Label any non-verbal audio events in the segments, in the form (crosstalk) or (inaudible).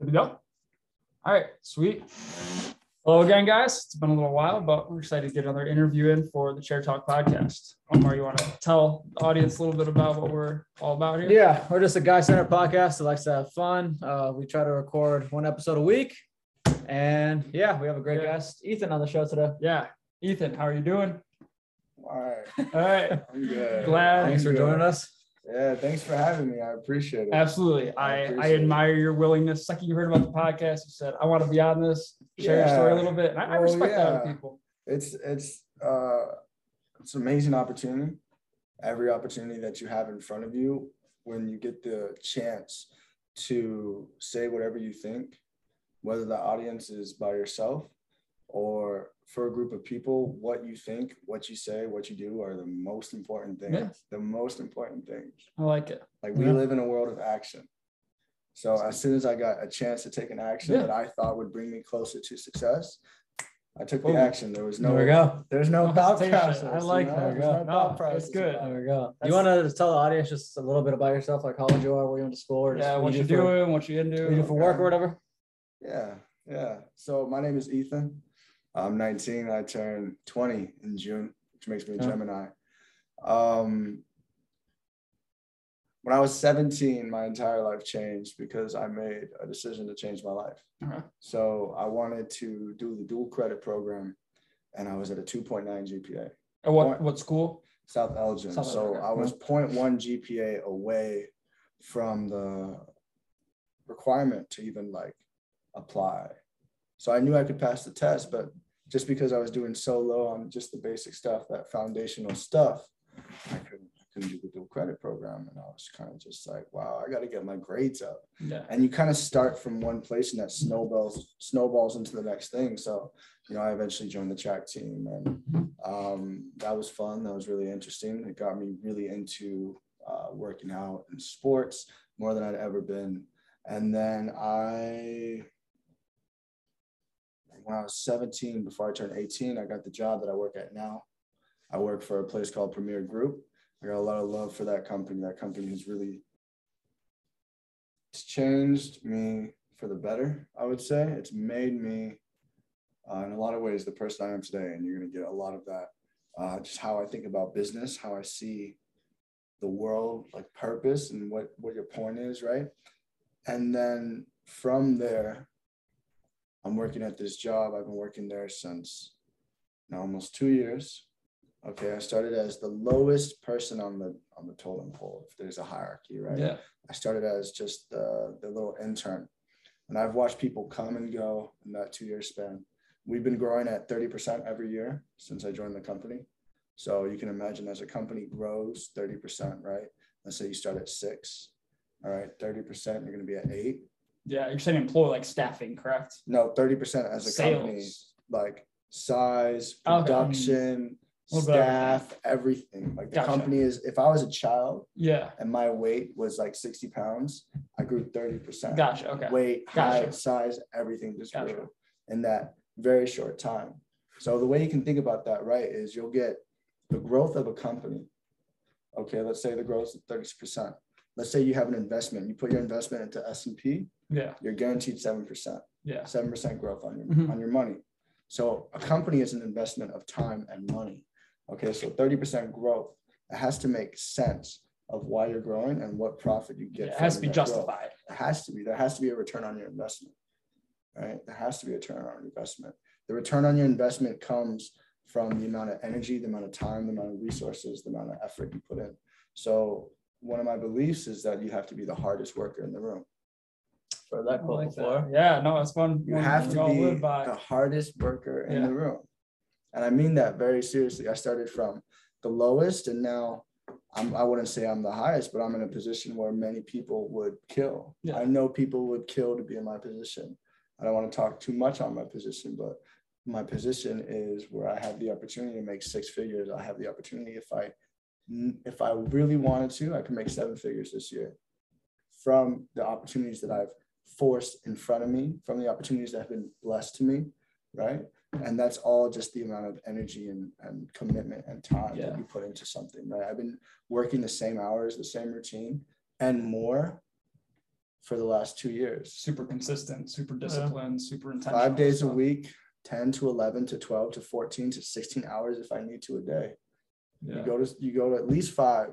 Good to go. All right, sweet. Hello again, guys. It's been a little while, but we're excited to get another interview in for the Chair Talk podcast. Omar, you want to tell the audience a little bit about what we're all about here? Yeah, we're just a guy centered podcast that likes to have fun. Uh, we try to record one episode a week. And yeah, we have a great Yeah. guest, Ethan, on the show today. Yeah. Ethan, how are you doing? All right. All right. I'm good. Glad. Thanks for good. joining us. Yeah, thanks for having me. I appreciate it. Absolutely. I I, I appreciate it. admire your willingness. Second you heard about the podcast, you said, I want to be on this, share your story a little bit. And I, I Well, respect that with people. It's it's uh it's an amazing opportunity. Every opportunity that you have in front of you when you get the chance to say whatever you think, whether the audience is by yourself or for a group of people, what you think, what you say, what you do are the most important things. Yeah. The most important things. I like it. Like we Yeah. live in a world of action. So as soon as I got a chance to take an action Yeah. that I thought would bring me closer to success, I took the action. There was no There we go. there's no (laughs) thought it. process. I you like know? that. There's There no thought No, process that's good. There we go. That's- you want to tell the audience just a little bit about yourself, like how old you are, where you went to school, or just Yeah, what you you're for, doing, what you into. what you do for work or whatever? Yeah, yeah. So my name is Ethan. I'm 19. I turned 20 in June, which makes me a Gemini. Um, when I was 17, my entire life changed because I made a decision to change my life. Okay. So I wanted to do the dual credit program, and I was at a 2.9 GPA, At what, what school? South Elgin. South so Elgin, I was 0.1 GPA away from the requirement to even like apply. So I knew I could pass the test, but just because I was doing so low on just the basic stuff, that foundational stuff, I couldn't, I couldn't do the dual credit program. And I was kind of just like, wow, I got to get my grades up. Yeah. and you kind of start from one place and that snowballs snowballs into the next thing. So you know i eventually joined the track team and um, that was fun. That was really interesting. It got me really into uh, working out and sports more than i'd ever been. And then i when i was 17 before i turned 18 i got the job that i work at now i work for a place called premier group i got a lot of love for that company that company has really it's changed me for the better, I would say. It's made me, uh, in a lot of ways, the person I am today. And you're going to get a lot of that. Uh, just how I think about business, how I see the world, like purpose and what, what your point is, right? And then from there, I'm working at this job. I've been working there since now almost two years. Okay, I started as the lowest person on the on the totem pole. If there's a hierarchy, right? Yeah. I started as just the, the little intern. And I've watched people come and go in that two year span. We've been growing at 30% every year since I joined the company. So you can imagine as a company grows 30%, right? Let's say you start at six. All right, 30%, you're going to be at eight. Yeah. You're saying employee like staffing, correct? No, 30% as a company, Sales. like size, production, A little bit of staff, everything. Like the Gotcha. company is, if I was a child Yeah. and my weight was like 60 pounds, I grew 30%. Gotcha. Okay. weight, Gotcha. height, size, everything just Gotcha. grew in that very short time. So the way you can think about that, right, is you'll get the growth of a company. Okay, let's say the growth is 30%. Let's say you have an investment, you put your investment into S&P, Yeah. you're guaranteed 7%, Yeah. 7% growth on your Mhm. on your money. So a company is an investment of time and money. Okay, so 30% growth, it has to make sense of why you're growing and what profit you get. Yeah, It has to be that growth. justified. It has to be. There has to be a return on your investment. Right? There has to be a return on investment. The return on your investment comes from the amount of energy, the amount of time, the amount of resources, the amount of effort you put in. So one of my beliefs is that you have to be the hardest worker in the room. For that quote like before. that. Yeah. No, it's fun. You One have to be by. the hardest worker in Yeah. the room. And I mean that very seriously. I started from the lowest and now I'm, I wouldn't say I'm the highest, but I'm in a position where many people would kill. Yeah. I know people would kill to be in my position. I don't want to talk too much on my position, but my position is where I have the opportunity to make six figures. I have the opportunity if I if I really wanted to, I could make seven figures this year from the opportunities that I've forced in front of me, from the opportunities that have been blessed to me, right? And that's all just the amount of energy and, and commitment and time Yeah. that you put into something, right? I've been working the same hours, the same routine, and more for the last two years. Super consistent, super disciplined, super intentional. Five days a week, 10 to 11 to 12 to 14 to 16 hours if I need to a day. You go to you go to at least five.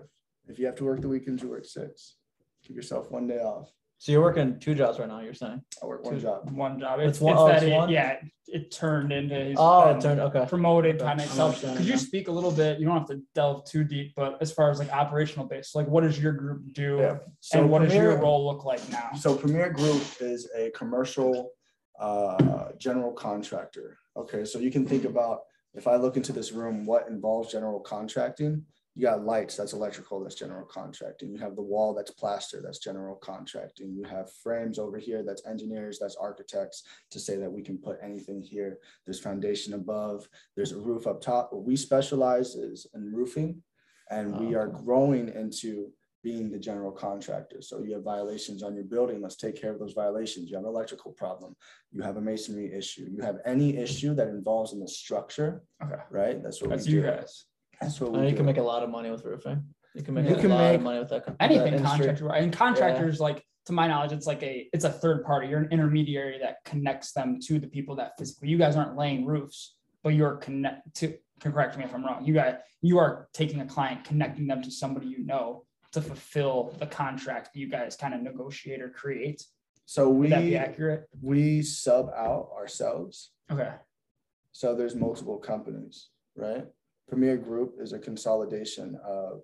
If you have to work the weekends, you work six. Give yourself one day off. So you're working two jobs right now. You're saying? I work one Two- job. One job. It's It's, one- it's oh, that it's it, one? yeah, it turned into his Oh, been it turned okay. promoted Okay. kind of itself. understand Could you speak a little bit? You don't have to delve too deep, but as far as like operational base, like what does your group do? Yeah. So and what does your role look like now? So Premier Group is a commercial uh, general contractor. Okay, so you can think about if I look into this room, what involves general contracting? You got lights, that's electrical, that's general contracting. You have the wall, that's plaster, that's general contracting. You have frames over here, that's engineers, that's architects to say that we can put anything here. There's foundation above, there's a roof up top. What we specialize is in roofing, and we are growing into being the general contractor. So you have violations on your building, let's take care of those violations. You have an electrical problem, you have a masonry issue, you have any issue that involves in the structure, Okay, right? That's what that's we you do. guys. That's what I know we uh, you do. can make a lot of money with roofing. You can make You a can lot make of money with that. con- that Anything industry. contractor, and contractors, like to my knowledge, it's like a it's a third party. You're an intermediary that connects them to the people that physically. You guys aren't laying roofs, but you're connect to. Correct me if I'm wrong. You guys, you are taking a client, connecting them to somebody you know to fulfill the contract you guys kind of negotiate or create. So Would that be we, accurate? we sub out ourselves. Okay. So there's multiple companies, right? Premier Group is a consolidation of,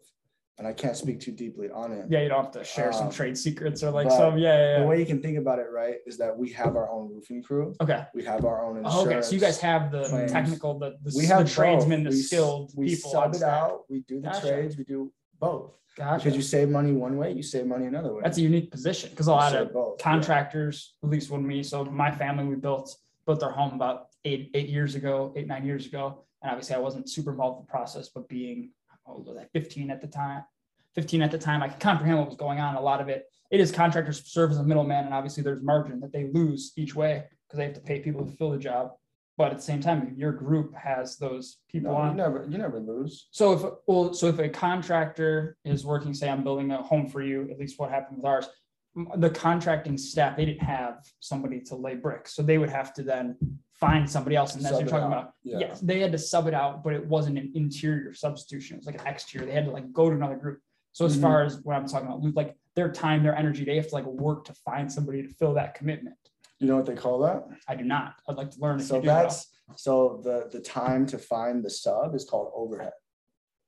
and I can't speak too deeply on it. Yeah, you don't have to share some Um, trade secrets or like but some. Yeah, yeah. The yeah. way you can think about it, right, is that we have our own roofing crew. Okay. We have our own Oh, insurance. okay. So you guys have the claims. technical, the the, We have the tradesmen, the We s- skilled We people. on sub it staff. out, we do the Gotcha. trades, we do both. Gotcha. Because you save money one way, you save money another way. That's a unique position because a lot of both, yeah. contractors, at least when we, so my family, we built, built our home about eight, eight years ago, eight, nine years ago. And obviously I wasn't super involved in the process, but being, old was I, fifteen at the time? Fifteen at the time, I could comprehend what was going on. A lot of it, it is contractors serve as a middleman and obviously there's margin that they lose each way because they have to pay people to fill the job. But at the same time, your group has those people No, you never, you never lose. So if, well, so if a contractor is working, say I'm building a home for you, at least what happened with ours, the contracting staff, they didn't have somebody to lay bricks. So they would have to then find somebody else. And that's what you're talking out, about. yeah. Yes, they had to sub it out, but it wasn't an interior substitution. It was like an exterior. They had to like go to another group. So as Mhm. far as what I'm talking about, like their time, their energy, they have to like work to find somebody to fill that commitment. You know what they call that? I do not. I'd like to learn. So you do know. that's, so the, the time to find the sub is called overhead.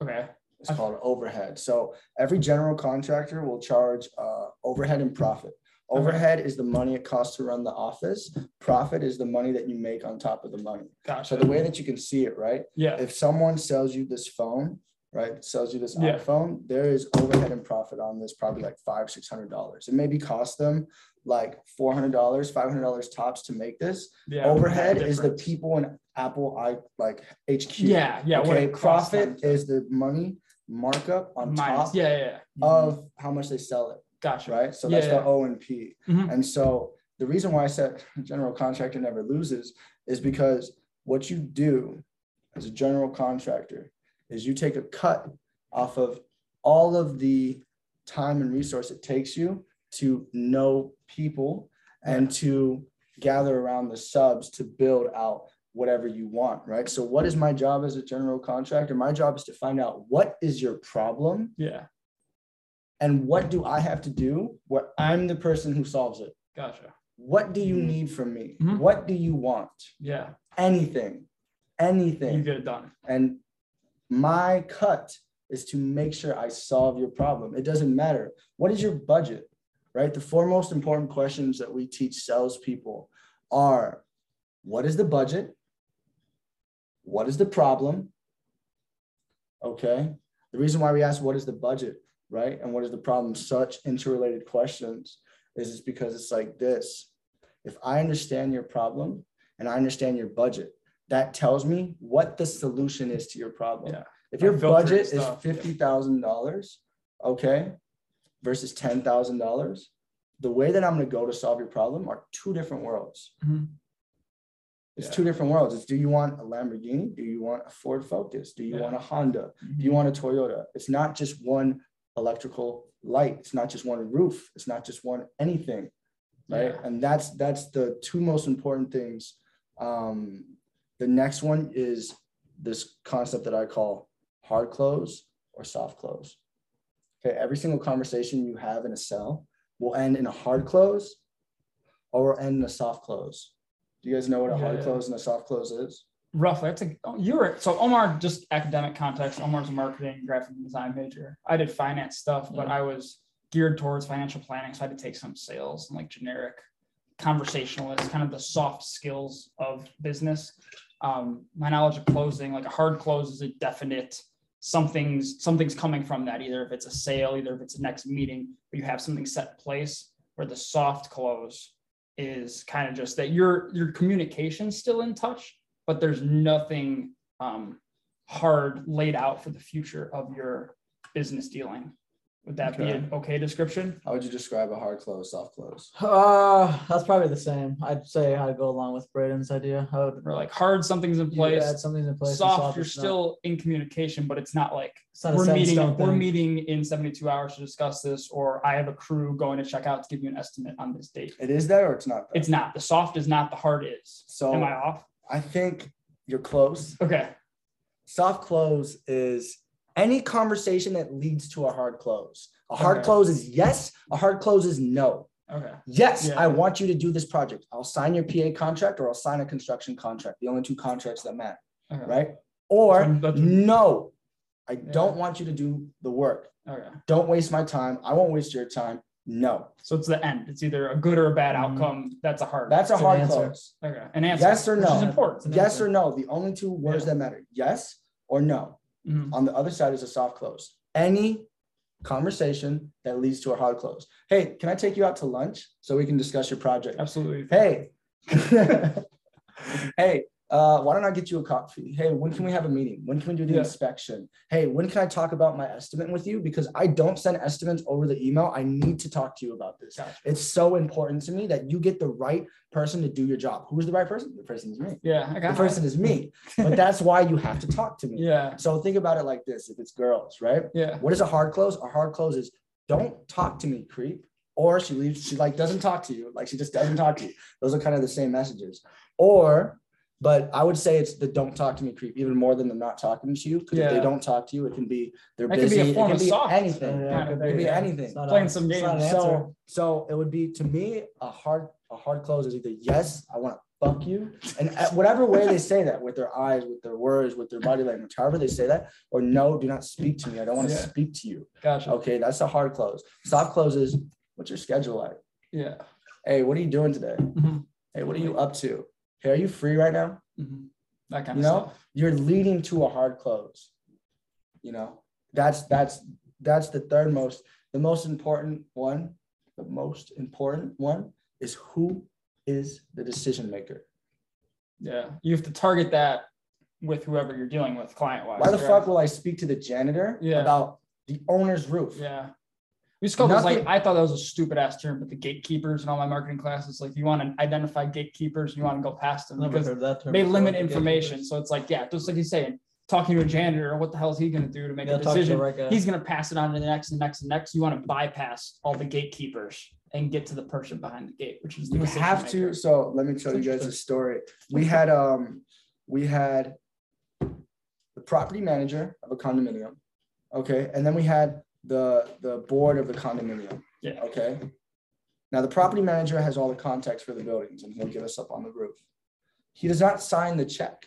Okay. It's I've- called overhead. So every general contractor will charge uh, overhead and profit. Overhead is the money it costs to run the office. Profit is the money that you make on top of the money. Gotcha. So the way that you can see it, right? yeah. If someone sells you this phone, right, sells you this Yeah. iPhone, there is overhead and profit on this, probably like five, six hundred dollars. It maybe cost them like four hundred dollars, five hundred dollars tops to make this. yeah. Overhead is the people in Apple I like HQ. Yeah. Yeah. Okay, it costs them profit is the money markup on Minus, top yeah, yeah, yeah. of how much they sell it, Gotcha. right? So Yeah, that's yeah. the O and P. Mhm. And so the reason why I said general contractor never loses is because what you do as a general contractor is you take a cut off of all of the time and resource it takes you to know people and to gather around the subs to build out whatever you want, right? So what is my job as a general contractor? My job is to find out what is your problem Yeah. and what do I have to do where I'm the person who solves it? Gotcha. What do you Mhm. need from me? Mhm. What do you want? Yeah. Anything, Anything. You get it done. And my cut is to make sure I solve your problem. It doesn't matter. What is your budget? Right? The four most important questions that we teach salespeople are what is the budget? What is the problem? Okay. The reason why we ask what is the budget, right? And what is the problem? Such interrelated questions is it's because it's like this. If I understand your problem and I understand your budget, that tells me what the solution is to your problem. Yeah. If your budget is fifty thousand dollars, okay, versus ten thousand dollars, the way that I'm gonna go to solve your problem are two different worlds. Mhm. It's Yeah. two different worlds. It's do you want a Lamborghini? Do you want a Ford Focus? Do you Yeah. want a Honda? Mm-hmm. Do you want a Toyota? It's not just one electrical light. It's not just one roof. It's not just one anything, right? Yeah. And that's that's the two most important things. Um, the next one is this concept that I call hard close or soft close. Okay, every single conversation you have in a cell will end in a hard close or end in a soft close. Do you guys know what a hard Yeah. close and a soft close is? roughly that's a oh, you were so omar just academic context omar's a marketing graphic design major i did finance stuff but i was geared towards financial planning so i had to take some sales and like generic conversationalist kind of the soft skills of business um, my knowledge of closing like a hard close is a definite something's something's coming from that either if it's a sale either if it's a next meeting but you have something set in place where the soft close is kind of just that your your communication's still in touch but there's nothing um, hard laid out for the future of your business dealing. Would that be Okay. an okay description? How would you describe a hard close, soft close? Uh, that's probably the same. I'd say I'd go along with Braden's idea. I would Or like hard, something's in place. add something in place. and Soft, you're is not- still in communication, but it's not like it's not a we're set in meeting. stone We're thing. meeting in 72 hours to discuss this, or I have a crew going to check out to give you an estimate on this date. It is that or it's not that? It's not. The soft is not. The hard is. So Am I off? I think you're close. Okay. Soft close is any conversation that leads to a hard close. A hard Okay. close is yes, a hard close is no. Okay. Yes, Yeah. I want you to do this project. I'll sign your PA contract or I'll sign a construction contract. The only two contracts that matter, Okay. right? Or So no, I Yeah. don't want you to do the work. Okay. Don't waste my time. I won't waste your time. No, So it's the end. It's either a good or a bad Mhm. outcome. That's a hard. that's a It's an hard answer. close. okay. An answer. Yes or Which is no? important. An Yes answer. or no. The only two words Yeah. that matter. Yes or no. Mhm. On the other side is a soft close. Any conversation that leads to a hard close. Hey, can I take you out to lunch so we can discuss your project? Absolutely. Hey, (laughs) hey, uh, why don't I get you a coffee? Hey, when can we have a meeting? When can we do the Yeah. inspection? Hey, when can I talk about my estimate with you? Because I don't send estimates over the email. I need to talk to you about this. Gotcha. It's so important to me that you get the right person to do your job. Who's the right person? The person is me. Yeah. I The person is me. But (laughs) that's why you have to talk to me. Yeah. So think about it like this: if it's girls, right? Yeah. What is a hard close? A hard close is don't talk to me, creep. Or she leaves, she like doesn't talk to you. Like she just doesn't talk to you. Those are kind of the same messages. Or, but I would say it's the don't talk to me creep even more than the not talking to you. Because if they don't talk to you, it can be they're That could be busy. a form it of can be soft. anything. Yeah, Kind it of could be yeah. anything. It's not Playing a- some it's not an games. So so it would be to me a hard a hard close is either yes, I want to fuck you, and at whatever way they say that with their eyes, with their words, with their body language, however they say that, or no, do not speak to me. I don't want to Yeah. speak to you. Gotcha. Okay, that's a hard close. Soft close is what's your schedule like? Yeah. Hey, what are you doing today? Mhm. Hey, what are you up to? Hey, are you free right now? Mhm. That kind You of know, stuff. you're leading to a hard close. You know, that's that's that's the third most, the most important one. The most important one is who is the decision maker. Yeah. You have to target that with whoever you're dealing with, client wise. Why the fuck will I speak to the janitor Yeah. about the owner's roof? Yeah. We just call like I thought that was a stupid ass term, but the gatekeepers in all my marketing classes, like you want to identify gatekeepers, you want to go past them Never because that term they before, limit information. So it's like, yeah, just like he's saying, talking to a janitor, what the hell is he gonna do to make Yeah, a talk to the decision? right. He's gonna pass it on to the next and next and next. You want to bypass all the gatekeepers and get to the person behind the gate, which is the You decision have to. So let me tell you guys a story. We had um we had the property manager of a condominium. Okay. And then we had the the board of the condominium. Yeah. Okay. Now the property manager has all the contacts for the buildings and he'll get us up on the roof. He does not sign the check.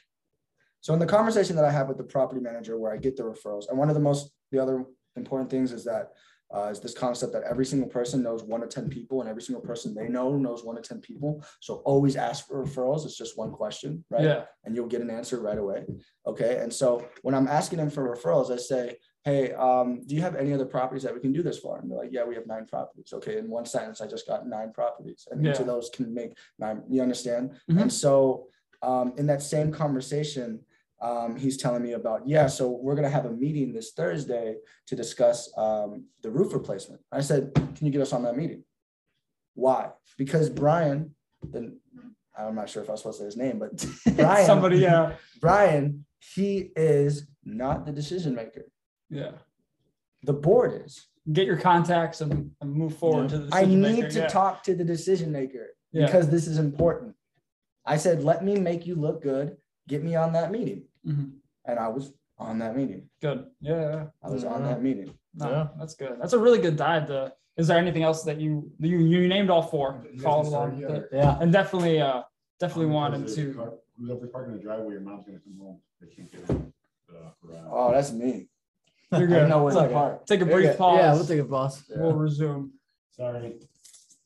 So in the conversation that I have with the property manager where I get the referrals, and one of the most the other important things is that uh, is this concept that every single person knows one to 10 people and every single person they know knows one to 10 people. So always ask for referrals. It's just one question, right? Yeah. And you'll get an answer right away. Okay. And so when I'm asking them for referrals, I say, hey, um, do you have any other properties that we can do this for? And they're like, yeah, we have nine properties. Okay. In one sentence, I just got nine properties and each of those can make nine, you understand? Mhm. And so um, in that same conversation, um, he's telling me about, yeah, so we're going to have a meeting this Thursday to discuss um, the roof replacement. I said, can you get us on that meeting? Why? Because Brian, then I'm not sure if I was supposed to say his name, but (laughs) Brian, Somebody, yeah. Brian, he is not the decision maker. Yeah. The board is. get your contacts and, and move forward Yeah. to the I need maker. to Yeah. talk to the decision maker Yeah. because this is important. I said, let me make you look good. Get me on that meeting. Mhm. And I was on that meeting. Good. Yeah, yeah. I was on Mhm. that meeting. No, Yeah. that's good. That's a really good dive. To is there anything else that you you you named all four? You Followed along, yeah. Yeah. and definitely uh definitely Because wanted if to. the car- Whoever's parking the driveway, your mom's gonna come home. They can't get in the garage. Oh, that's me. You're I good. know where It's to okay. park. Take a You're brief good. pause. Yeah, we'll take a pause. We'll resume. Sorry.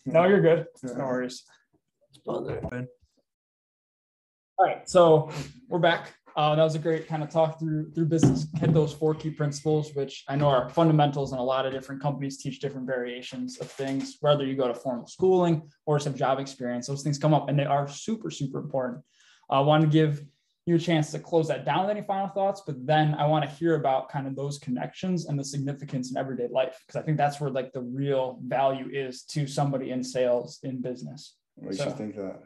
No, you're good. Yeah. No worries. All right, so we're back. Uh, that was a great kind of talk through through business. Hit those four key principles, which I know are fundamentals, and a lot of different companies teach different variations of things. Whether you go to formal schooling or some job experience, those things come up, and they are super super important. I want to give you a chance to close that down with any final thoughts, but then I want to hear about kind of those connections and the significance in everyday life because I think that's where like the real value is to somebody in sales in business. What makes So- you think that?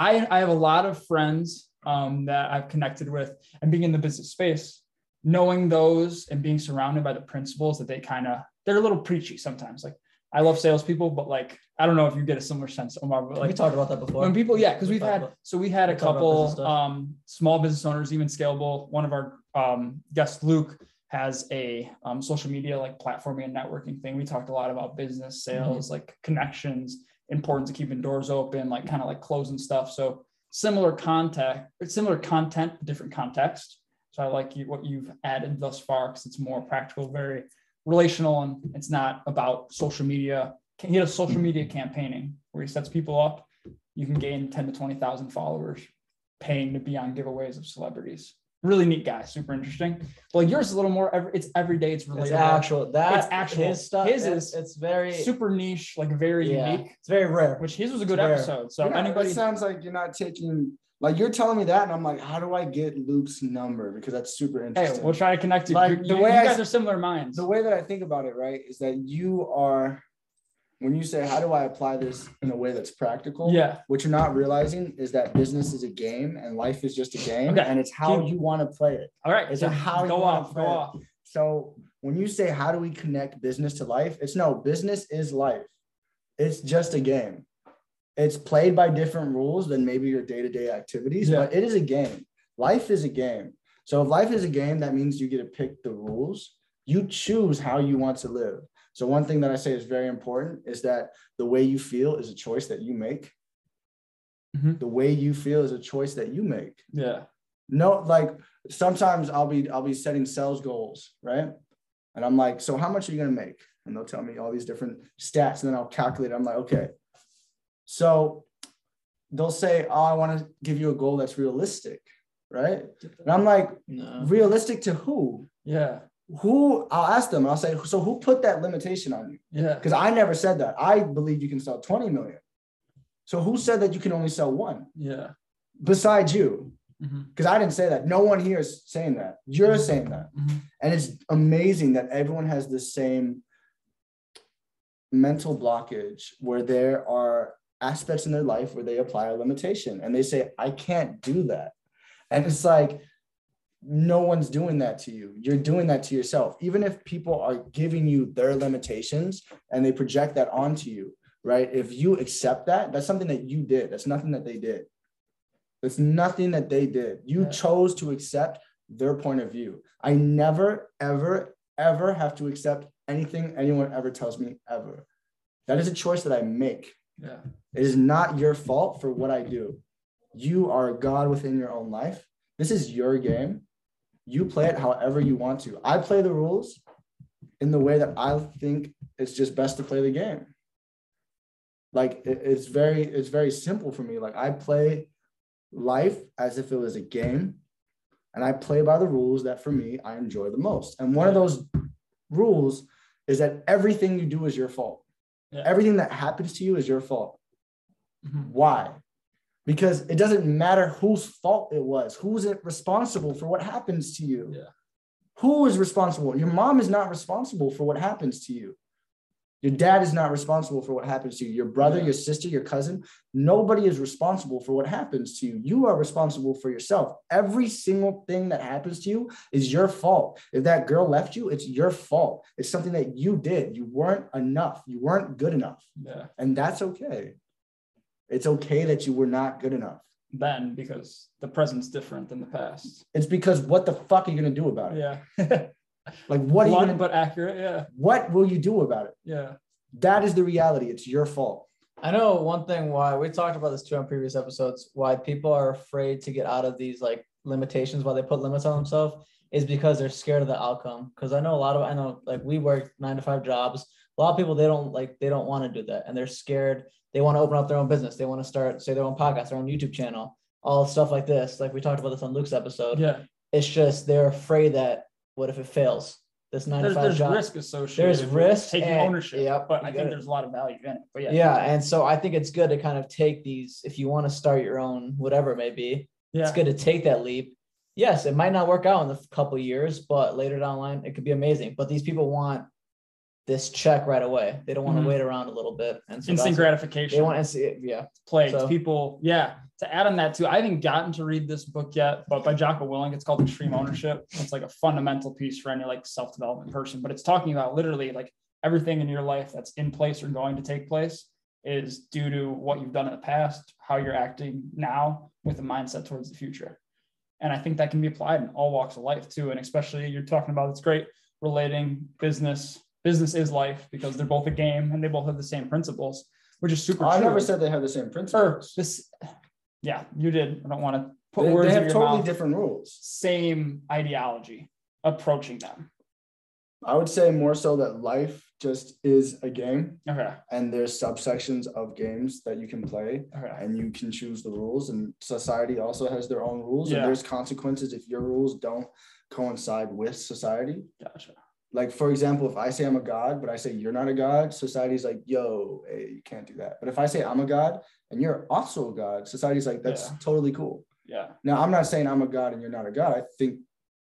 I, I have a lot of friends um, that I've connected with and being in the business space, knowing those and being surrounded by the principles that they kind of, they're a little preachy sometimes. Like I love salespeople, but like, I don't know if you get a similar sense, Omar, but like we talked about that before. when people, yeah, because We we've had, about- so we had a we talked about business couple um, small business owners, even scalable. One of our um, guests, Luke, has a um, social media like platforming and networking thing. We talked a lot about business Mm-hmm. sales, like connections, importance of keeping doors open, like kind of like closing stuff. So similar contact, similar content, different context. So I like you, what you've added thus far because it's more practical, very relational, and it's not about social media. He does social media campaigning where he sets people up. You can gain 10 to 20,000 followers paying to be on giveaways of celebrities. Really neat guy, super interesting. Well, yours is a little more, every, it's every day, it's It's actual. That It's actual. His stuff. His it's, is it's very super niche, like very yeah, unique, It's very rare. which his was a good episode. So You're not- anybody, It sounds like you're not taking like you're telling me that, and I'm like, how do I get Luke's number? Because that's super interesting. hey, we'll try to connect you. Like, the you, way you I- guys are similar minds. the way that I think about it, right, is that you are when you say, How do I apply this in a way that's practical? yeah. What you're not realizing is that business is a game and life is just a game, Okay. and it's how Keep- you want to play it. All right. It's so how go wanna off, go it. off. So when you say, How do we connect business to life? It's no, business is life. It's just a game. It's played by different rules than maybe your day to day activities, Yeah. but it is a game. Life is a game. So if life is a game, that means you get to pick the rules. You choose how you want to live. So one thing that I say is very important is that the way you feel is a choice that you make. Mhm. The way you feel is a choice that you make Yeah. no like sometimes i'll be i'll be setting sales goals right and i'm like so how much are you going to make and they'll tell me all these different stats and then i'll calculate it. i'm like okay so they'll say oh i want to give you a goal that's realistic right and i'm like No. realistic to who Yeah. who i'll ask them i'll say so who put that limitation on you Yeah. because i never said that i believe you can sell 20 million so who said that you can only sell one Yeah. besides you because I didn't say that. No one here is saying that. You're saying that. Mhm. And it's amazing that everyone has the same mental blockage where there are aspects in their life where they apply a limitation and they say, I can't do that. And it's like, no one's doing that to you. You're doing that to yourself. Even if people are giving you their limitations and they project that onto you, right? If you accept that, that's something that you did. That's nothing that they did. It's nothing that they did. You Yeah. chose to accept their point of view. I never, ever, ever have to accept anything anyone ever tells me ever. That is a choice that I make. Yeah. It is not your fault for what I do. You are a God within your own life. This is your game. You play it however you want to. I play the rules in the way that I think it's just best to play the game. Like it- it's very, it's very simple for me. Like I play life as if it was a game, and I play by the rules that for me I enjoy the most. And one of those rules is that everything you do is your fault. Yeah. Everything that happens to you is your fault. Mhm. Why? Because it doesn't matter whose fault it was. Who's it responsible for what happens to you? Yeah. Who is responsible? Your mom is not responsible for what happens to you. Your dad is not responsible for what happens to you. Your brother, Yeah. your sister, your cousin, nobody is responsible for what happens to you. You are responsible for yourself. Every single thing that happens to you is your fault. If that girl left you, it's your fault. It's something that you did. You weren't enough. You weren't good enough. Yeah. And that's okay. It's okay that you were not good enough. Then because the present's different than the past. It's because what the fuck are you gonna do about it? Yeah. (laughs) Like what are you gonna but accurate. Yeah. what will you do about it? Yeah. That is the reality. It's your fault. I know one thing why we talked about this too on previous episodes, why people are afraid to get out of these like limitations, why they put limits on themselves is because they're scared of the outcome. Because I know a lot of I know like we work nine to five jobs. A lot of people they don't like they don't want to do that and they're scared. They want to open up their own business. They want to start say their own podcast, their own YouTube channel, all stuff like this. Like we talked about this on Luke's episode. Yeah. It's just they're afraid that what if it fails? This nine There's, to five there's job. risk associated. There's risk taking and- ownership. yep, but I think it. there's a lot of value in it. But yeah. yeah and so i think it's good to kind of take these if you want to start your own whatever it may be Yeah. it's good to take that leap yes it might not work out in a couple years but later down the line it could be amazing but these people want this check right away they don't want Mhm. to wait around a little bit and so Instant gratification. they want to see it yeah plagues So- people. Yeah. To add on that too, I haven't gotten to read this book yet, but by Jocko Willink, it's called Extreme Ownership. It's like a fundamental piece for any like self-development person, but it's talking about literally like everything in your life that's in place or going to take place is due to what you've done in the past, how you're acting now with a mindset towards the future. And I think that can be applied in all walks of life too. And especially you're talking about it's great relating business. Business is life because they're both a game and they both have the same principles, which is super oh, I true never said they have the same or principles. this yeah you did i don't want to put They, words they have totally mouth. different rules. same ideology approaching them I would say more so that life just is a game okay and there's subsections of games that you can play okay and you can choose the rules and society also has their own rules Yeah. and there's consequences if your rules don't coincide with society gotcha like for example if i say i'm a god but i say you're not a god society's like yo hey, you can't do that. But if i say i'm a god and you're also a god society's like that's Yeah. totally cool. Yeah. Now i'm not saying i'm a god and you're not a god. I think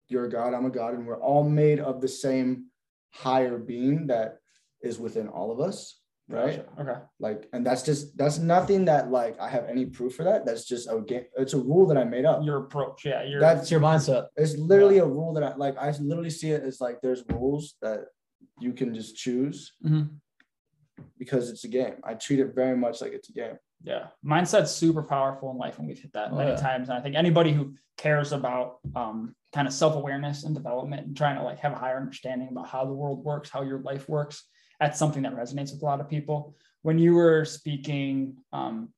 you're a god i'm a god and we're all made of the same higher being that is within all of us right? Gotcha. okay. Like and that's just that's nothing that like i have any proof for that. That's just a game it's a rule that i made up. Your approach. Yeah your That's- your mindset. It's literally a rule that i like i literally see it as like there's rules that you can just choose Mhm. because it's a game. I treat it very much like it's a game. Yeah. Mindset's super powerful in life and we've hit that Oh, many yeah. times and i think anybody who cares about um, kind of self-awareness and development and trying to like have a higher understanding about how the world works how your life works that's something that resonates with a lot of people. When you were speaking um,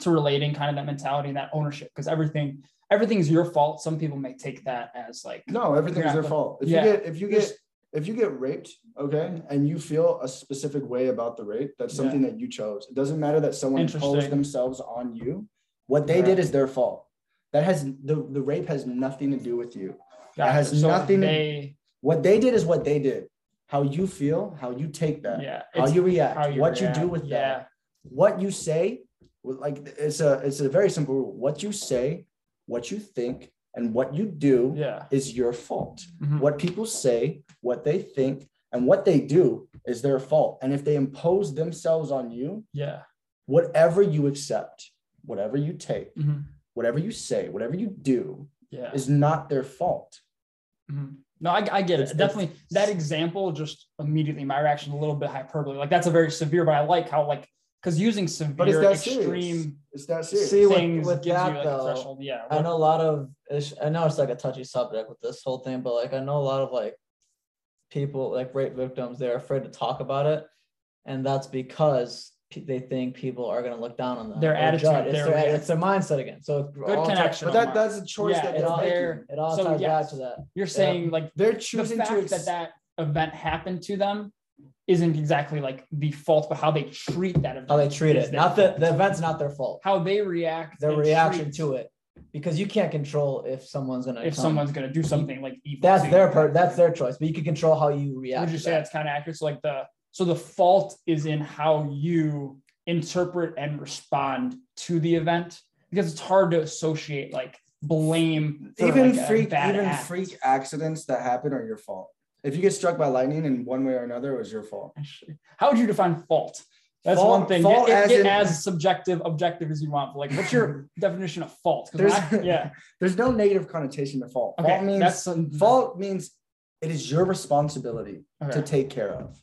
to relating kind of that mentality and that ownership because everything everything's your fault. Some people may take that as like no everything's Yeah, their fault. If yeah. you get if you get if you get raped okay and you feel a specific way about the rape that's Yeah. something that you chose. It doesn't matter that someone imposed themselves on you. What they Right. did is their fault. That has the, the rape has nothing to do with you. Gotcha. has So nothing to- they what they did is what they did how you feel how you take that yeah how you react how you what you do with yeah that what you say. Like it's a it's a very simple rule what you say what you think and what you do yeah is your fault Mhm. what people say what they think and what they do is their fault and if they impose themselves on you yeah whatever you accept whatever you take Mhm. whatever you say whatever you do yeah is not their fault Mhm. No, I, I get it. It's- Definitely that example just immediately my reaction a little bit hyperbole. Like that's a very severe, but I like how like because using but it's severe that serious extreme it's that serious See, with- things with gives that, you like though, a threshold. Yeah. I know a lot of I know it's like a touchy subject with this whole thing, but like I know a lot of like people like rape victims, they're afraid to talk about it. And that's because pe- they think people are gonna look down on them. Their attitude. It's their their, it's their mindset again. So Good all ties- connection. but that that's a choice Yeah, that it's they're making. their- It all So, ties yes. back to that. You're saying like they're the choosing fact to that ex- that event happened to them isn't exactly like the fault, but how they treat that event. How they treat is it. Not that the event's not their fault. how they react. Their reaction treat to it. Because you can't control if someone's gonna If come. someone's gonna do something like evil. that's their part, that's their choice, but you can control how you react. Would you say that. that's kind of accurate? So like the so the fault is in how you interpret and respond to the event because it's hard to associate like blame even like, freak even act. freak accidents that happen are your fault If you get struck by lightning in one way or another, it was your fault. How would you define fault? That's Fault- one thing. fault Get, as get in- as subjective, objective as you want. But like, what's your (laughs) definition of fault? There's- I- (laughs) yeah. There's no negative connotation to fault. Okay. Fault means some, fault means it is your responsibility to take care of.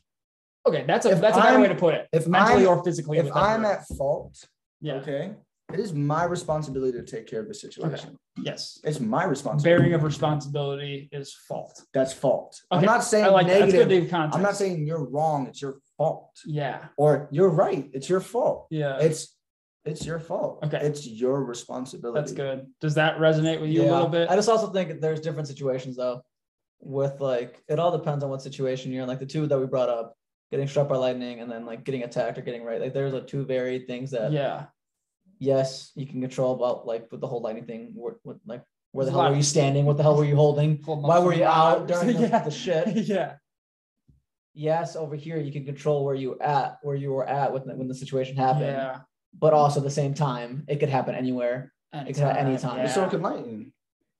Okay. That's a if that's a better I'm- way to put it. if mentally I'm- or physically. If I'm at fault, yeah. okay, it is my responsibility to take care of the situation. Yes. It's my responsibility. Bearing of responsibility is fault. That's fault. I'm not saying I like that. That's good negative. to give context. I'm not saying you're wrong. It's your fault. Yeah. Or you're right. It's your fault. Yeah. It's it's your fault. Okay. It's your responsibility. That's good. Does that resonate with you a little bit? I just also think there's different situations though. With like, it all depends on what situation you're in. Like the two that we brought up, getting struck by lightning and then like getting attacked or getting right. Like there's like two varied things that yeah. yes, you can control about like with the whole lightning thing. Where, what like where the There's a hell lot were you standing? What the hell were you holding? Why were you out rods. during the, (laughs) yeah. the shit? yeah. Yes, over here you can control where you at where you were at when the, when the situation happened. Yeah. But also at the same time, it could happen anywhere. It could happen anytime. Yeah. So can lightning.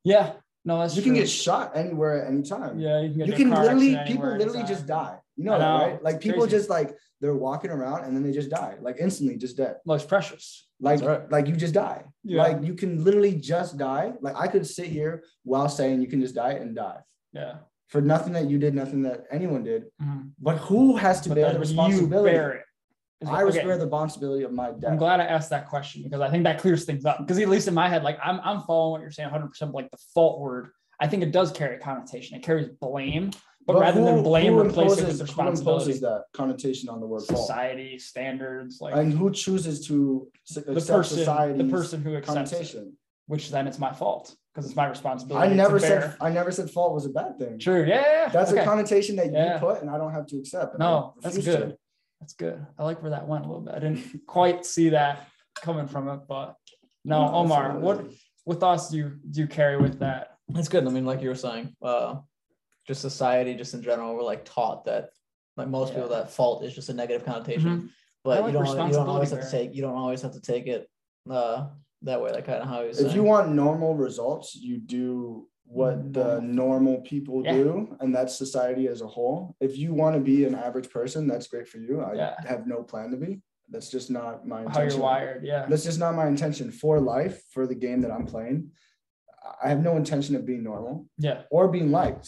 yeah. No, that's you can get shot anywhere at any time. Yeah, you can get you can literally people literally anytime. just die. You know, I that, know. right? Like It's people crazy. just like they're walking around and then they just die, like instantly just dead. Most precious. Like right. like you just die. Yeah. Like you can literally just die. Like I could sit here while saying you can just die and die Yeah. for nothing that you did, nothing that anyone did. Mhm. But who has to But bear the responsibility? bear it. I okay. bear the responsibility of my death. I'm glad I asked that question because I think that clears things up. Because at least in my head, like I'm I'm following what you're saying 100. percent Like the fault word, I think it does carry a connotation. It carries blame, but, rather than blame, who replace it with imposes- Who responsibility. that connotation on the word fault? Society standards, like And who chooses to the accept person, the person who accepts it, connotation? which then it's my fault because it's my responsibility. I to never bear. said I never said fault was a bad thing. True. Yeah. yeah, yeah. That's okay. a connotation that Yeah. you put, and I don't have to accept. and No, that's refuse to. good. That's good. I like where that went a little bit. I didn't (laughs) quite see that coming from it, but no, No, Omar, what what thoughts do you do you carry with that? That's good. I mean, like you were saying, uh, just society, just in general, we're like taught that, like most people, that fault is just a negative connotation. But like you don't, you don't always have to take, you don't always have to take it uh, that way. Like kind of how you If saying. you want normal results, you do what the Normal. normal people Yeah. do, and that's society as a whole. If you want to be an average person, that's great for you. I Yeah. have no plan to be. That's just not my How intention. you're wired, yeah. That's just not my intention for life, for the game that I'm playing. I have no intention of being normal. Yeah. or being liked.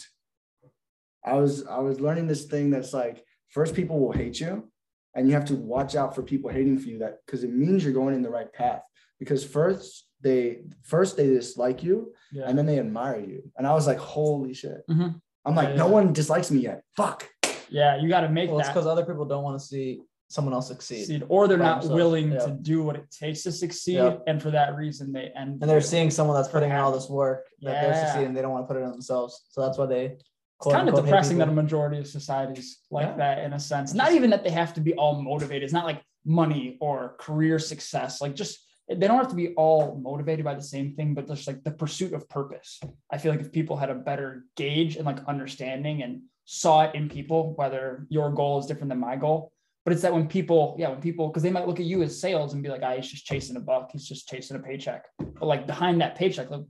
I was I was learning this thing that's like first people will hate you and you have to watch out for people hating for you that because it means you're going in the right path because first they first they dislike you Yeah. and then they admire you and I was like holy shit Mhm. I'm like Yeah, no yeah. one dislikes me yet fuck yeah, you got to make it. well, it's that because other people don't want to see someone else succeed. succeed, or they're not themselves. willing Yeah. to do what it takes to succeed, Yep. and for that reason they end. And they're seeing someone that's putting in all this work that they're succeeding. They don't want to put it in themselves. So that's why they. It's kind of quote-unquote depressing that a majority of societies like Yeah. that in a sense. Not even that they have to be all motivated. It's not like money or career success. Like just they don't have to be all motivated by the same thing, but just like the pursuit of purpose. I feel like if people had a better gauge and like understanding and saw it in people, whether your goal is different than my goal. But it's that when people, yeah, when people, because they might look at you as sales and be like, ah, he's just chasing a buck, he's just chasing a paycheck. But like behind that paycheck, like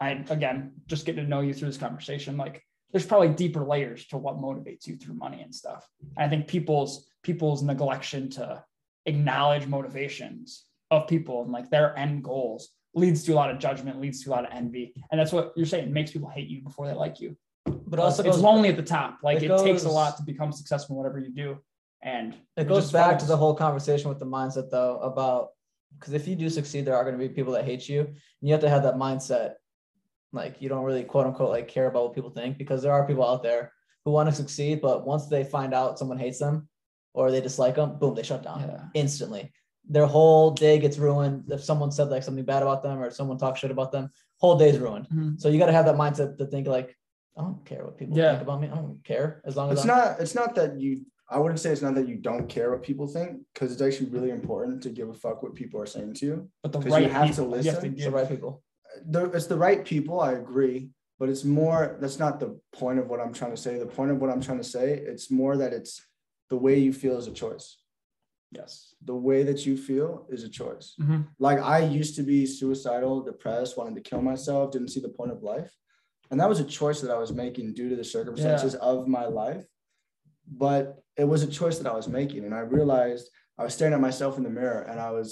I again just getting to know you through this conversation, like there's probably deeper layers to what motivates you through money and stuff. And I think people's people's neglection to acknowledge motivations of people and like their end goals leads to a lot of judgment, leads to a lot of envy. And that's what you're saying, makes people hate you before they like you. But also it's goes, lonely at the top. Like it, it takes a lot to become successful in whatever you do. And it goes back to the whole conversation with the mindset though about because if you do succeed, there are going to be people that hate you. And you have to have that mindset. Like you don't really quote unquote like care about what people think because there are people out there who want to succeed, but once they find out someone hates them or they dislike them, boom, they shut down Yeah. instantly. Their whole day gets ruined. If someone said like something bad about them or someone talks shit about them, whole day's ruined. Mhm. So you got to have that mindset to think like, I don't care what people Yeah. think about me. I don't care as long as it's I'm not it's not that you I wouldn't say it's not that you don't care what people think because it's actually really important to give a fuck what people are saying to you but the 'Cause you right have to people, you have to listen. it's the right people. The, it's the right people i agree but it's more that's not the point of what i'm trying to say the point of what i'm trying to say it's more that it's the way you feel is a choice yes. the way that you feel is a choice Mhm. like i used to be suicidal depressed wanted to kill myself didn't see the point of life And that was a choice that I was making due to the circumstances of my life. But it was a choice that I was making. And I realized I was staring at myself in the mirror and I was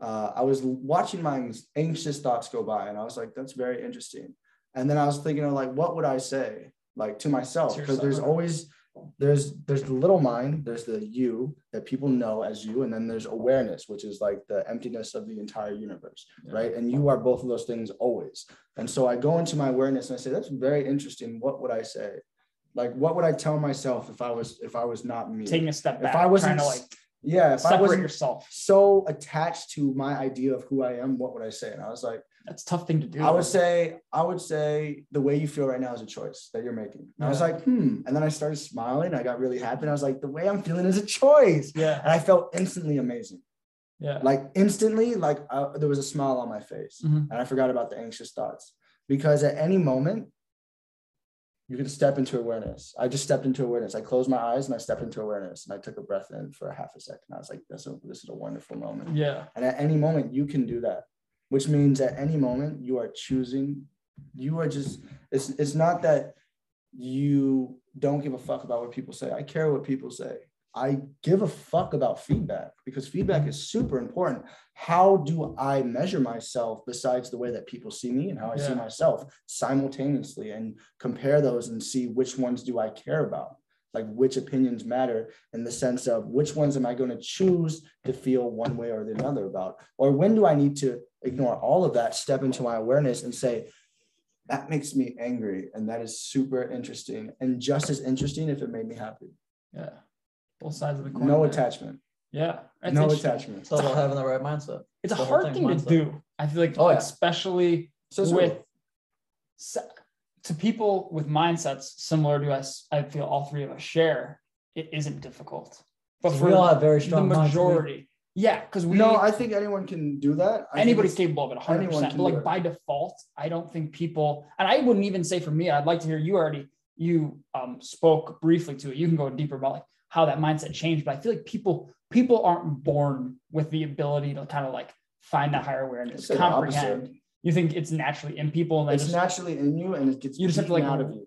uh, I was watching my anxious thoughts go by and I was like, that's very interesting. And then I was thinking of like, what would I say like to myself? Because there's always there's there's the little mind, there's the you that people know as you, and then there's awareness, which is like the emptiness of the entire universe, Yeah. right? And you are both of those things always. And so I go into my awareness and I say, that's very interesting. What would I say? Like, what would I tell myself if I was if I was not me? Taking a step If I wasn't like yeah, if I separate yourself. so attached to my idea of who I am, what would I say? And I was like, That's a tough thing to do. I would say, I would say the way you feel right now is a choice that you're making. And I was like, hmm. And then I started smiling. I got really happy. And I was like, the way I'm feeling is a choice. Yeah. And I felt instantly amazing. Yeah. Like instantly, like I, there was a smile on my face. Mhm. And I forgot about the anxious thoughts because at any moment, you can step into awareness. I just stepped into awareness. I closed my eyes and I stepped into awareness and I took a breath in for a half a second. I was like, this, is- this is a wonderful moment. Yeah. And at any moment, you can do that, which means at any moment, you are choosing, you are just, it's, it's not that you don't give a fuck about what people say. I care what people say. I give a fuck about feedback because feedback is super important. How do I measure myself besides the way that people see me and how I see myself simultaneously and compare those and see which ones do I care about? Like which opinions matter in the sense of which ones am I going to choose to feel one way or the other about? Or when do I need to ignore all of that, step into my awareness and say, that makes me angry. And that is super interesting and just as interesting if it made me happy. Yeah. Both sides of the coin. No there. attachment. Yeah. That's No attachment. It's all about having the right mindset. It's a the whole hard thing, thing to do. I feel like, Oh, yeah. especially So, so with se- to people with mindsets similar to us, I feel all three of us share. It isn't difficult, but for we all have very the strong minds. We- majority, yeah, because we no, I think anyone can do that. I anybody's capable of it 100 percent but do like it. by default i don't think people and i wouldn't even say for me i'd like to hear you already you um, spoke briefly to it you can go deeper about like how that mindset changed but i feel like people people aren't born with the ability to kind of like find that higher awareness comprehend you think it's naturally in people and It's just naturally in you and it gets You just have to, like, out of you.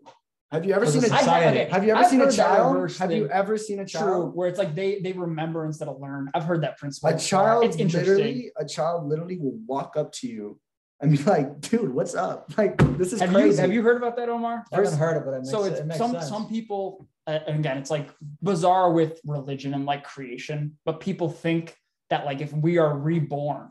Have you ever seen a of I have- okay, Have you ever I've seen a child? Have you ever seen a true child? where it's like they they remember instead of learn i've heard that principle A child it's interesting literally, a child literally will walk up to you and be like, dude, what's up? Like, this is have crazy. you have you heard about that omar I haven't heard of it, but it makes, so it it's makes some sense. some people and again it's like bizarre with religion and like creation but people think that like if we are reborn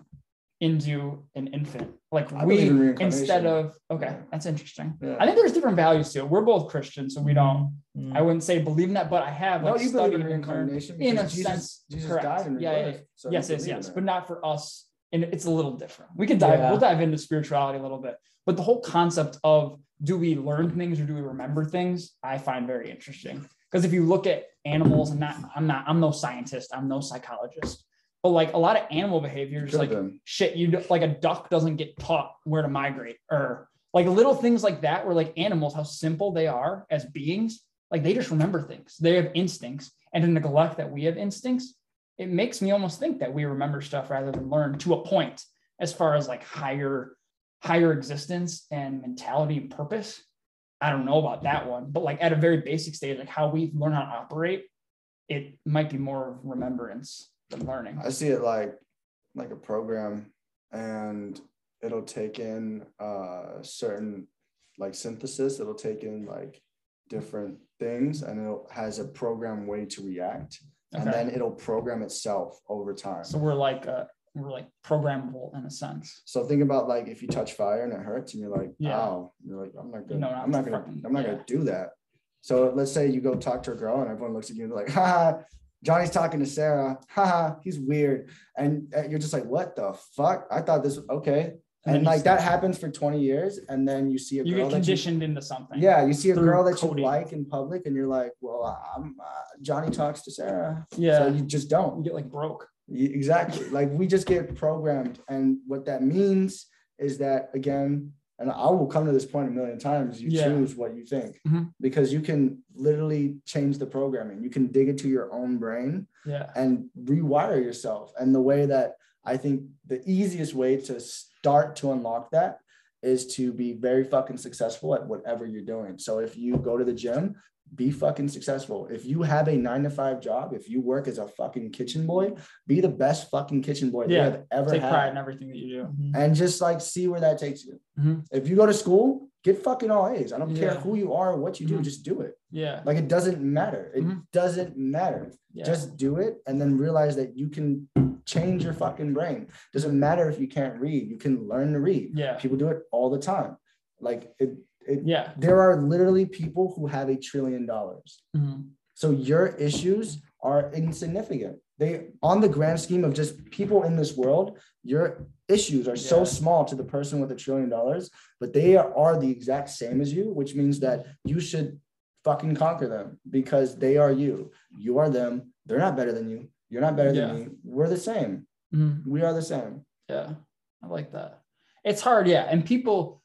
into an infant like I we in instead of okay Yeah. that's interesting Yeah. i think there's different values to it we're both christians so we don't Mm. i wouldn't say believe in that but i have no, like you believe in reincarnation in a Jesus, sense, Jesus correct. died and Yeah, yeah. So yes yes yes but not for us and it's a little different we could dive we'll dive into spirituality a little bit but the whole concept of do we learn things or do we remember things? I find very interesting. Because if you look at animals and not i'm not i'm no scientist i'm no psychologist but like a lot of animal behaviors like shit you like a duck doesn't get taught where to migrate or like little things like that where like animals how simple they are as beings like they just remember things. They have instincts and to neglect that we have instincts it makes me almost think that we remember stuff rather than learn to a point as far as like higher higher existence and mentality and purpose i don't know about that one but like at a very basic stage like how we learn how to operate it might be more of remembrance than learning I see it like like a program and it'll take in uh certain like synthesis, it'll take in like different things and it has a program way to react. And then it'll program itself over time. So we're like uh like programmable in a sense. So think about like if you touch fire and it hurts and you're like, Yeah. wow, you're like, I'm not gonna, not I'm not gonna, fucking- I'm not yeah. gonna do that. So let's say you go talk to a girl and everyone looks at you and they're like, haha, Johnny's talking to Sarah, haha, he's weird. And uh, you're just like, what the fuck? I thought this was okay. And And, like that happens for 20 years, and then you see a You girl get that you, get conditioned into something. yeah, you see a girl that coding. you like in public, and you're like, well, I'm uh, Johnny talks to Sarah, Yeah. so you just don't. You get like broke. Exactly. like we just get programmed. And what that means is that, again, and I will come to this point a million times, you Yeah. choose what you think Mhm. because you can literally change the programming. You can dig into your own brain Yeah. and rewire yourself. And the way that I think the easiest way to start to unlock that is to be very fucking successful at whatever you're doing. So if you go to the gym, be fucking successful. If you have a nine to five job, if you work as a fucking kitchen boy, be the best fucking kitchen boy Yeah, you have ever Take had. pride in everything that you do. and just like see where that takes you. Mhm. If you go to school, get fucking all A's. I don't care who you are or what you do, Mhm. just do it. Yeah. Like it doesn't matter. It Mhm. doesn't matter. Yeah. Just do it and then realize that you can change your fucking brain. Doesn't matter if you can't read, you can learn to read. yeah. People do it all the time. Like it, it Yeah. there are literally people who have a trillion dollars. Mhm. So your issues are insignificant. They on the grand scheme of just people in this world, your issues are so small to the person with a trillion dollars, but they are, are the exact same as you, which means that you should fucking conquer them because they are you. You are them. They're not better than you. You're not better Yeah. than me. We're the same. Mhm. We are the same. Yeah, I like that. It's hard, yeah. And people,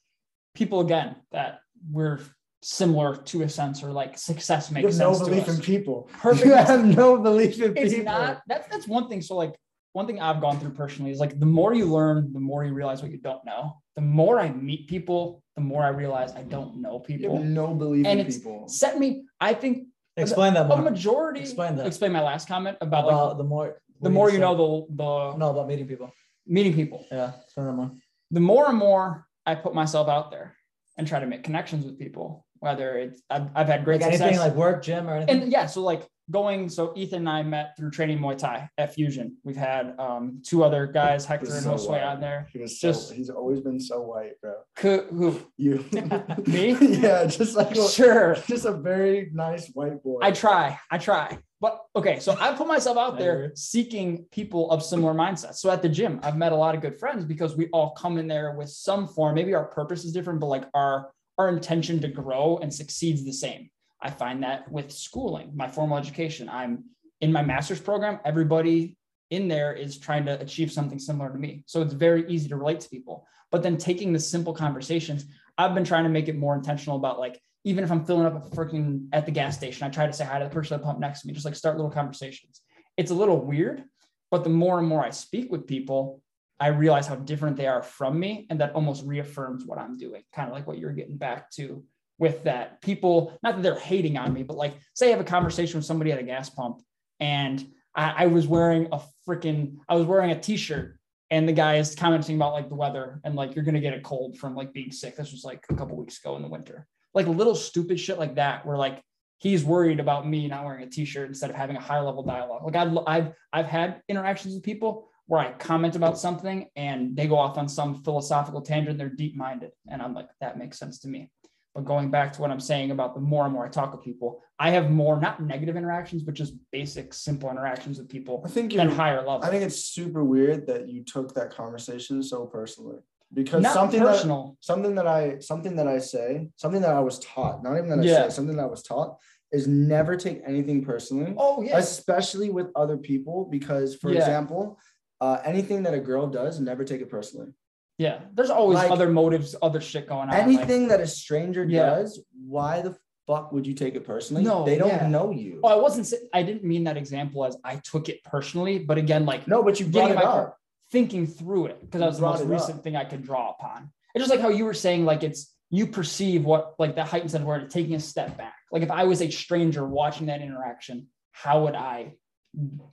people again that we're similar to a sense, or like success You makes have no sense belief to us. in people. Perfect. You have no belief in It's people. not. That's that's one thing. So like one thing I've gone through personally is like the more you learn, the more you realize what you don't know. The more I meet people, the more I realize I don't know you have people. no belief And in it's people. set me. I think Explain that a more. majority. Explain that. Explain my last comment about About like the more the more you said. know, the the No, about meeting people. meeting people. Yeah, explain that more. the more and more I put myself out there and try to make connections with people, whether it's I've, I've had great Like success. anything like work, gym, or anything. and yeah, so like going, so Ethan and I met through training Muay Thai at Fusion. We've had um, two other guys, Hector and so Josue, on there. He was so, Just- he's always been so white, bro. Who, who You (laughs) (laughs) Me? yeah, just like sure, just a very nice white boy. I try, I try. But okay, so I put myself out there seeking people of similar mindsets. So at the gym, I've met a lot of good friends because we all come in there with some form. Maybe our purpose is different, but like our our intention to grow and succeed is the same. I find that with schooling, my formal education. I'm in my master's program. Everybody in there is trying to achieve something similar to me. So it's very easy to relate to people. But then taking the simple conversations, I've been trying to make it more intentional about like even if I'm filling up a freaking at the gas station, I try to say hi to the person at the pump next to me, just like start little conversations. It's a little weird, but the more and more I speak with people, I realize how different they are from me. And that almost reaffirms what I'm doing, kind of like what you're getting back to with that. People, not that they're hating on me, but like say I have a conversation with somebody at a gas pump and I, I was wearing a freaking, I was wearing a t-shirt and the guy is commenting about like the weather and like you're gonna get a cold from like being sick. This was like a couple weeks ago in the winter like little stupid shit like that where like he's worried about me not wearing a t-shirt instead of having a high level dialogue like I've, I've i've had interactions with people where i comment about something and they go off on some philosophical tangent they're deep minded and i'm like that makes sense to me but going back to what i'm saying about the more and more i talk with people i have more not negative interactions but just basic simple interactions with people I think you're higher level I think it's super weird that you took that conversation so personally because not something that something that I something that I say, something that I was taught, not even that I Yeah. say, something that I was taught is never take anything personally, oh yeah especially with other people. Because, for Yeah. example, uh, anything that a girl does, never take it personally. Yeah there's always Like, other motives other shit going on like- Anything that a stranger Yeah. does, why the fuck would you take it personally? No, they don't yeah. know you. Oh, I wasn't. I didn't mean that example as I took it personally, but again, like no, but you brought getting it my up. thinking through it because that was the most it up. recent thing I could draw upon. It's just like how you were saying, like it's you perceive what like that heightened sense of word, taking a step back. Like if I was a stranger watching that interaction, how would I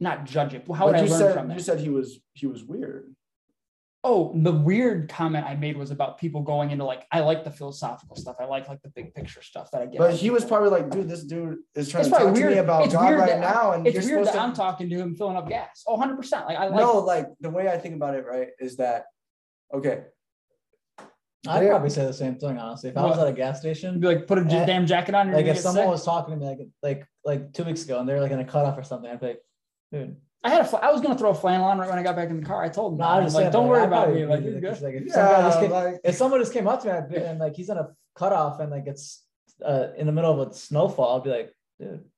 not judge it? How would But I learn said from you said he was he was weird. Oh, the weird comment I made was about people going into like I like the philosophical stuff. I like like the big picture stuff that I get. But he was probably like, dude, this dude is trying It's to talk probably to me about it's God weird right that- now, and It's you're weird supposed that to. I'm talking to him filling up gas. Oh, 100 percent. Like I like no, like the way I think about it, right, is that okay? I'd There- probably say the same thing, honestly. If I was What? at a gas station, be like put a j- Eh, damn jacket on. like if someone sick. was talking to me like like like two weeks ago and they're like in a cutoff or something, I'd be like, dude, I had a fl- I was gonna throw a flannel on right when I got back in the car. I told him, no, I I'm was like, don't worry about me. Like, you're good. like, if, Yeah, came, like if someone just came up to me I'd be, and like he's in a cutoff and like it's uh, in the middle of a snowfall, I'd be like, dude, it's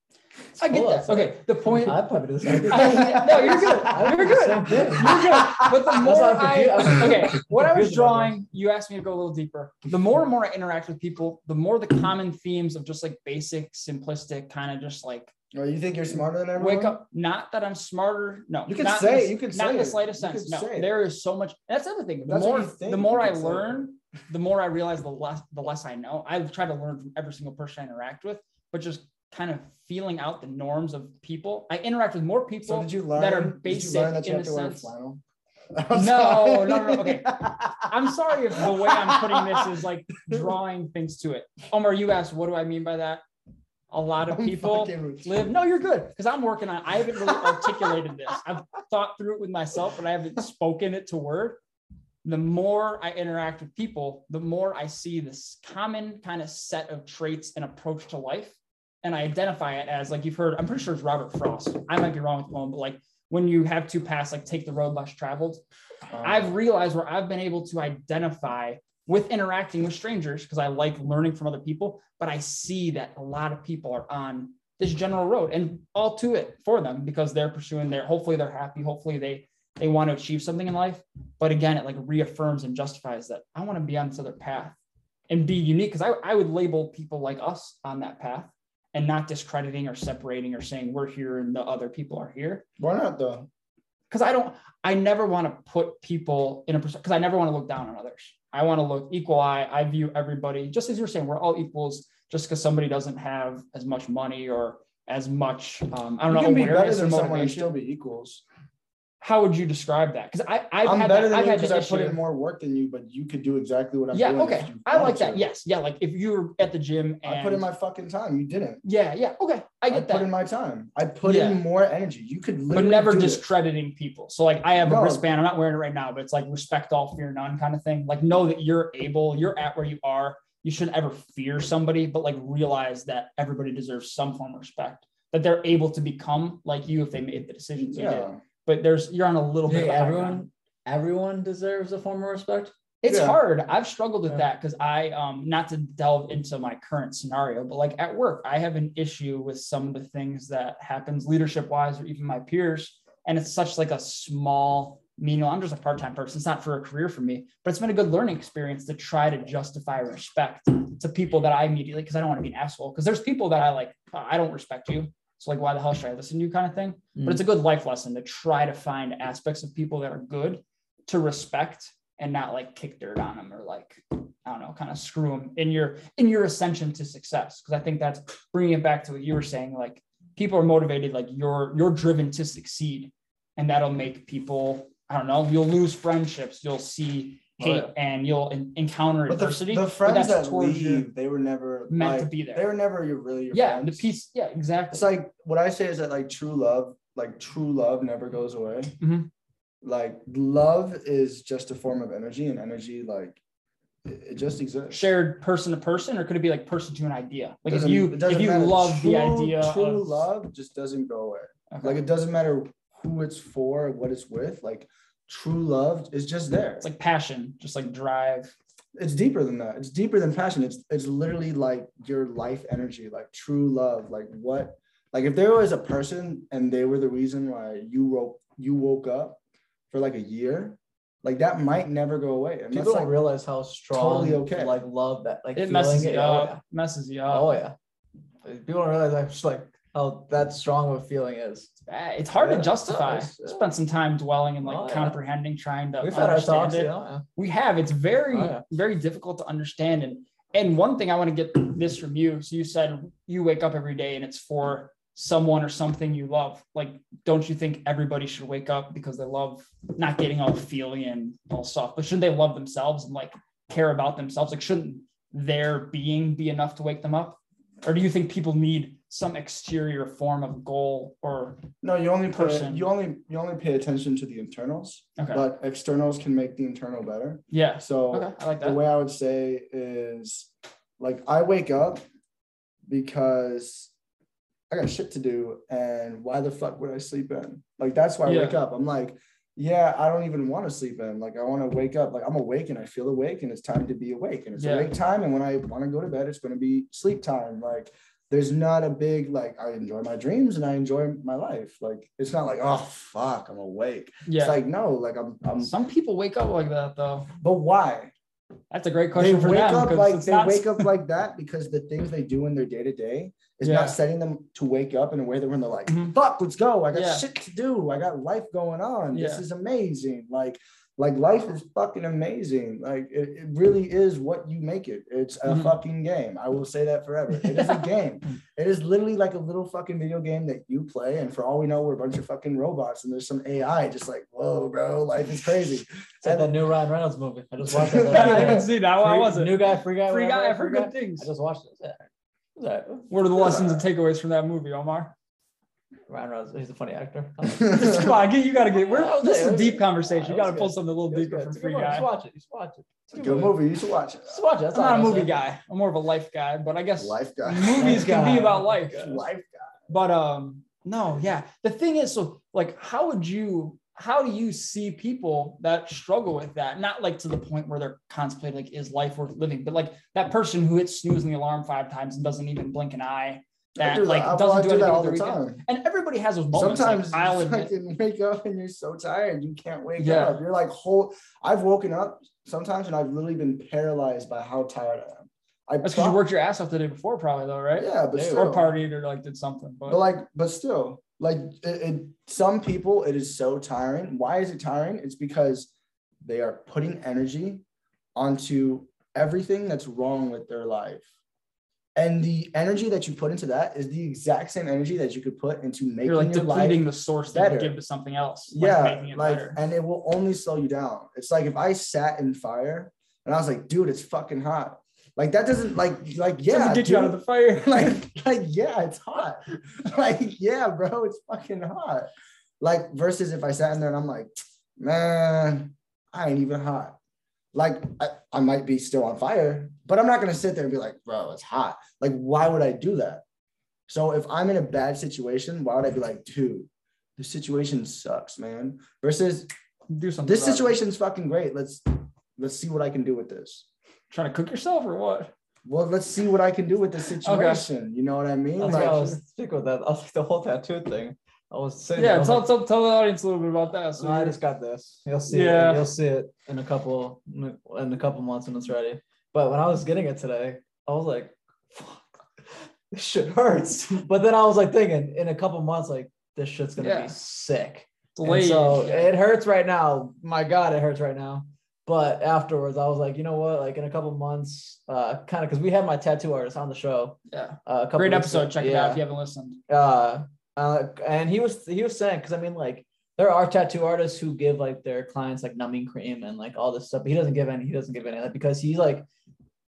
I get cold that. Okay, the point. I'd probably do the same no, you're good. I would You're do the good. You're good. But the (laughs) more I'm I, okay, what I was drawing, you asked me to go a little deeper. The more and more I interact with people, the more the common themes of just like basic, simplistic, kind of just like Oh, you think you're smarter than everyone? wake up. Not that I'm smarter. No, You can not say in the- you can not say in the slightest You sense. No, there is so much. That's the other thing. The That's more the more I can say it. learn, the more I realize, the less the less I know. I try to learn from every single person I interact with, but just kind of feeling out the norms of people. I interact with more So people did you learn that are basic did you learn that you in have a to wear sense. flannel? (laughs) No, no, no, no, okay. (laughs) I'm sorry if the way I'm putting this is like drawing things to it. Omar, you asked, what do I mean by that? A lot of I'm people fucking with you. live. No, you're good because I'm working on. I haven't really articulated this. I've thought through it with myself, but I haven't spoken it to word. The more I interact with people, the more I see this common kind of set of traits and approach to life, and I identify it as like you've heard. I'm pretty sure it's Robert Frost. I might be wrong with one, but like when you have two paths, like take the road less traveled. Um, I've realized where I've been able to identify with interacting with strangers because I like learning from other people, but I see that a lot of people are on this general road and all to it for them because they're pursuing their hopefully they're happy, hopefully they they want to achieve something in life. But again, it like reaffirms and justifies that I want to be on this other path and be unique because I, I would label people like us on that path and not discrediting or separating or saying we're here and the other people are here Why not though? because I don't, I never want to put people in a percent because I never want to look down on others. I want to look equal eye. I view everybody just as you're saying, we're all equals just because somebody doesn't have as much money or as much, um, I don't You know, can be better than someone and still be equals. How would you describe that? Because I, I've I'm had better that, than I've you because I put in more work than you, but you could do exactly what I'm Yeah, doing. okay. I like that. to. Yes. Yeah. Like if you were at the gym and I put in my fucking time. You didn't. yeah, yeah. Okay. I get that. I, get put in my time. I put Yeah. in more energy. You could But never do it. discrediting people. So like I have a wristband. I'm not wearing it right now, but it's like respect all, fear none kind of thing. Like know that you're able, you're at where you are. You shouldn't ever fear somebody, but like realize that everybody deserves some form of respect. That they're able to become like you if they made the decisions you did. Yeah. But there's you're on a little bit. Hey, of a high ground. everyone, everyone deserves a form of respect. It's Yeah. hard. I've struggled with Yeah. that because I um not to delve into my current scenario, but like at work, I have an issue with some of the things that happens leadership wise or even my peers. And it's such like a small, you know, I'm just a part-time person. It's not for a career for me, but it's been a good learning experience to try to justify respect to people that I immediately because I don't want to be an asshole. Because there's people that I like, "Oh, I don't respect you. So like why the hell should I listen to you kind of thing? But it's a mm. good life lesson to try to find aspects of people that are good to respect and not like kick dirt on them or like I don't know, kind of screw them in your in your ascension to success. Because I think that's bringing it back to what you were saying. Like people are motivated, like you're you're driven to succeed, and that'll make people. I don't know. You'll lose friendships. You'll see Oh, yeah. and you'll en- encounter But adversity. the but friends that's that leave, they were never meant like, to be there. They were never your really your yeah, friends. the piece. Yeah, exactly. It's like what I say is that like true love, like true love never goes away. Mhm. Like love is just a form of energy, and energy like it, just exists. shared person to person, or could it be like person to an idea? Like if Doesn't- you if you matter. love the idea true of love just doesn't go away. Okay. Like it doesn't matter who it's for, what it's with. Like true love is just there. it's like passion, just like drive. it's deeper than that. It's deeper than passion. It's it's literally like your life energy, like true love. Like what? Like if there was a person and they were the reason why you woke you woke up for like a year, like that might never go away. And People that's don't like realize how strong, totally okay. like love that, like It feeling messes it. you Oh, up. Messes you up. Oh yeah. People don't realize like, just like how that strong of a feeling is. Uh, It's hard Yeah, to justify. Spend some time dwelling and like Oh, yeah. comprehending, trying to We've had our understand talks, it. yeah. We have. It's very, Oh, very difficult to understand. And and one thing I want to get this from you. So you said you wake up every day and it's for someone or something you love. Like, don't you think everybody should wake up because they love not getting all feely and all soft, but shouldn't they love themselves and like care about themselves? Like, shouldn't their being be enough to wake them up? Or do you think people need some exterior form of goal or no, you only pay, person. you only you only pay attention to the internals, okay. but externals can make the internal better. yeah. So Okay. I like the way I would say is like I wake up because I got shit to do and why the fuck would I sleep in? Like that's why I Yeah. wake up. I'm like, yeah, I don't even want to sleep in. Like I want to wake up. Like I'm awake and I feel awake and it's time to be awake. And it's Yeah. awake time. And when I want to go to bed, it's going to be sleep time. Like there's not a big like I enjoy my dreams and I enjoy my life. Like it's not like, oh fuck, I'm awake. Yeah. It's like no, like I'm I'm Some people wake up like that though. but why? That's a great they question for wake them. up like they not- wake up like that because the things they do in their day to day It's Yeah. not setting them to wake up in a way that when they're like, Mhm. fuck, let's go. I got Yeah. shit to do. I got life going on. This is amazing. Like, like life is fucking amazing. Like it, it really is what you make it. It's a Mhm. fucking game. I will say that forever. It is a (laughs) game. It is literally like a little fucking video game that you play. And for all we know, we're a bunch of fucking robots and there's some AI just like, whoa, bro, life is crazy. (laughs) It's like that new Ryan Reynolds movie. I just (laughs) watched it. I the other haven't day. seen that. How I was it? New guy, free guy, Free guy. I've heard good things. I just watched it. Yeah. It was all right. What are the lessons and takeaways from that movie, Omar? Ryan Reynolds, he's a funny actor. (laughs) Come on, get- you gotta get. We're, (laughs) this is a deep conversation. You gotta pull something a little deeper from Free good. Guy. Just watch it. Just watch it. It's a Good movie. You should watch it. Just watch it. That's I'm not a movie say. guy. I'm more of a life guy, but I guess Life guy. movies Life can be about life. Life guy. But um, no, yeah. The thing is, so like, how would you? How do you see people that struggle with that? Not like to the point where they're contemplating like, is life worth living? But like that person who hits snooze in the alarm five times and doesn't even blink an eye. That that. like I- doesn't I do do that all the weekend. time. And everybody has those moments. Sometimes like, I'll (laughs) you fucking wake up and you're so tired you can't wake Yeah. up. You're like whole. I've woken up sometimes and I've literally been paralyzed by how tired I am. I that's because you worked your ass off the day before, probably though, right? Yeah, but Dude. still, Or partied or like did something. But, but like, but still, like, it, it, some people it is so tiring. Why is it tiring? It's because they are putting energy onto everything that's wrong with their life. And the energy that you put into that is the exact same energy that you could put into making you're like your depleting the source that you give to something else. like yeah making it like better. and it will only slow you down it's like if i sat in fire and i was like dude it's fucking hot like that doesn't like like yeah Doesn't get you out of the fire. (laughs) like like yeah it's hot. (laughs) Like yeah bro it's fucking hot. Like versus if i sat in there and i'm like man i ain't even hot. Like I, I might be still on fire but i'm not gonna sit there and be like bro it's hot. Like why would i do that? So if i'm in a bad situation why would i be like dude the situation sucks man? Versus do something. this it. situation's fucking great. Let's let's see what i can do with this Trying to cook yourself or what? well let's see what i can do with this situation you know what i mean That's like why I was sticking with that. I was like the whole tattoo thing. I was saying. Yeah, I tell, like, tell, tell the audience a little bit about that. So "No, I just got this. You'll see Yeah. it. You'll see it in a couple in a couple months when it's ready. But when I was getting it today, I was like, "Fuck, this shit hurts." (laughs) But then I was like thinking, in a couple months, like this shit's gonna Yeah. be sick. And so it hurts right now. My God, it hurts right now. But afterwards, I was like, you know what? Like in a couple months, uh, kind of because we had my tattoo artist on the show. yeah. Uh, a couple Great episode. ago. Check it out if you haven't listened. uh, uh, and he was he was saying because I mean like there are tattoo artists who give like their clients like numbing cream and like all this stuff. But he doesn't give any. He doesn't give any of that because he's like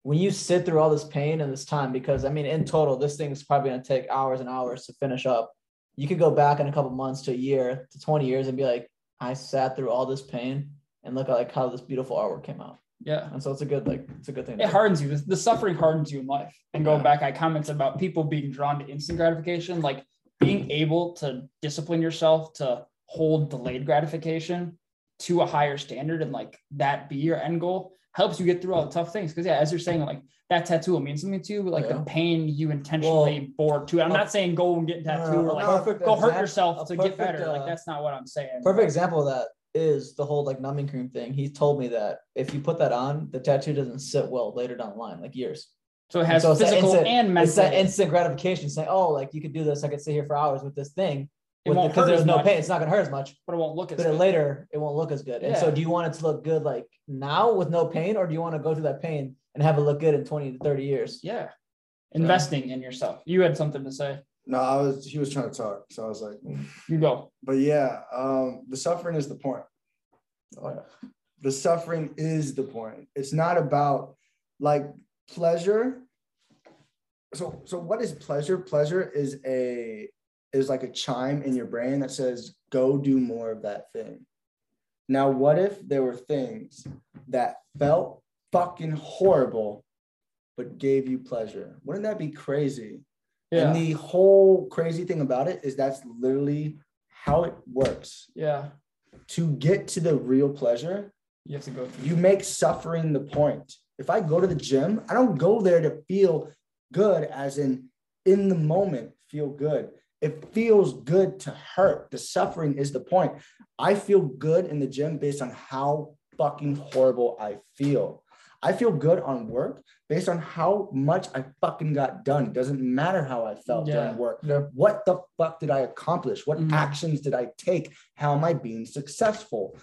when you sit through all this pain and this time because I mean in total this thing is probably gonna take hours and hours to finish up. You could go back in a couple months to a year to twenty years and be like I sat through all this pain and look at like how this beautiful artwork came out. Yeah. And so it's a good like it's a good thing. It hardens you. The, suffering hardens you in life. And going Yeah. back, I commented about people being drawn to instant gratification, like being able to discipline yourself to hold delayed gratification to a higher standard and like that be your end goal helps you get through all the tough things. Because yeah, as you're saying, like that tattoo will mean something to you, but like Yeah. the pain you intentionally bore to. it. I'm a- not saying go and get a tattoo Uh, or like go hurt yourself to get perfect, better. like uh, that's not what I'm saying. Perfect example of that is the whole like numbing cream thing. He told me that if you put that on, the tattoo doesn't sit well later down the line, like years. So it has so physical instant- and mental. It's that instant gratification saying, oh, like you could do this. I could sit here for hours with this thing. It won't because there's no much. pain. It's not gonna hurt as much. but it won't look as But good. later it won't look as good. And so do you want it to look good like now with no pain, or do you want to go through that pain and have it look good in 20 to 30 years? Yeah. Investing in yourself. You had something to say. No i was he was trying to talk so i was like mm. You go. but yeah um the suffering is the point. Oh, yeah. the suffering is the point. It's not about like pleasure. So so what is pleasure? Pleasure is a is like a chime in your brain that says go do more of that thing. Now what if there were things that felt fucking horrible but gave you pleasure? Wouldn't that be crazy Yeah. and the whole crazy thing about it is that's literally how it works yeah. to get to the real pleasure You have to go through. you make suffering the point. If I go to the gym, I don't go there to feel good, as in in the moment, feel good. It feels good to hurt. The suffering is the point. I feel good in the gym based on how fucking horrible I feel. I feel good on work based on how much I fucking got done. It doesn't matter how I felt Yeah. during work. Yeah. What the fuck did I accomplish? What Mhm. actions did I take? How am I being successful?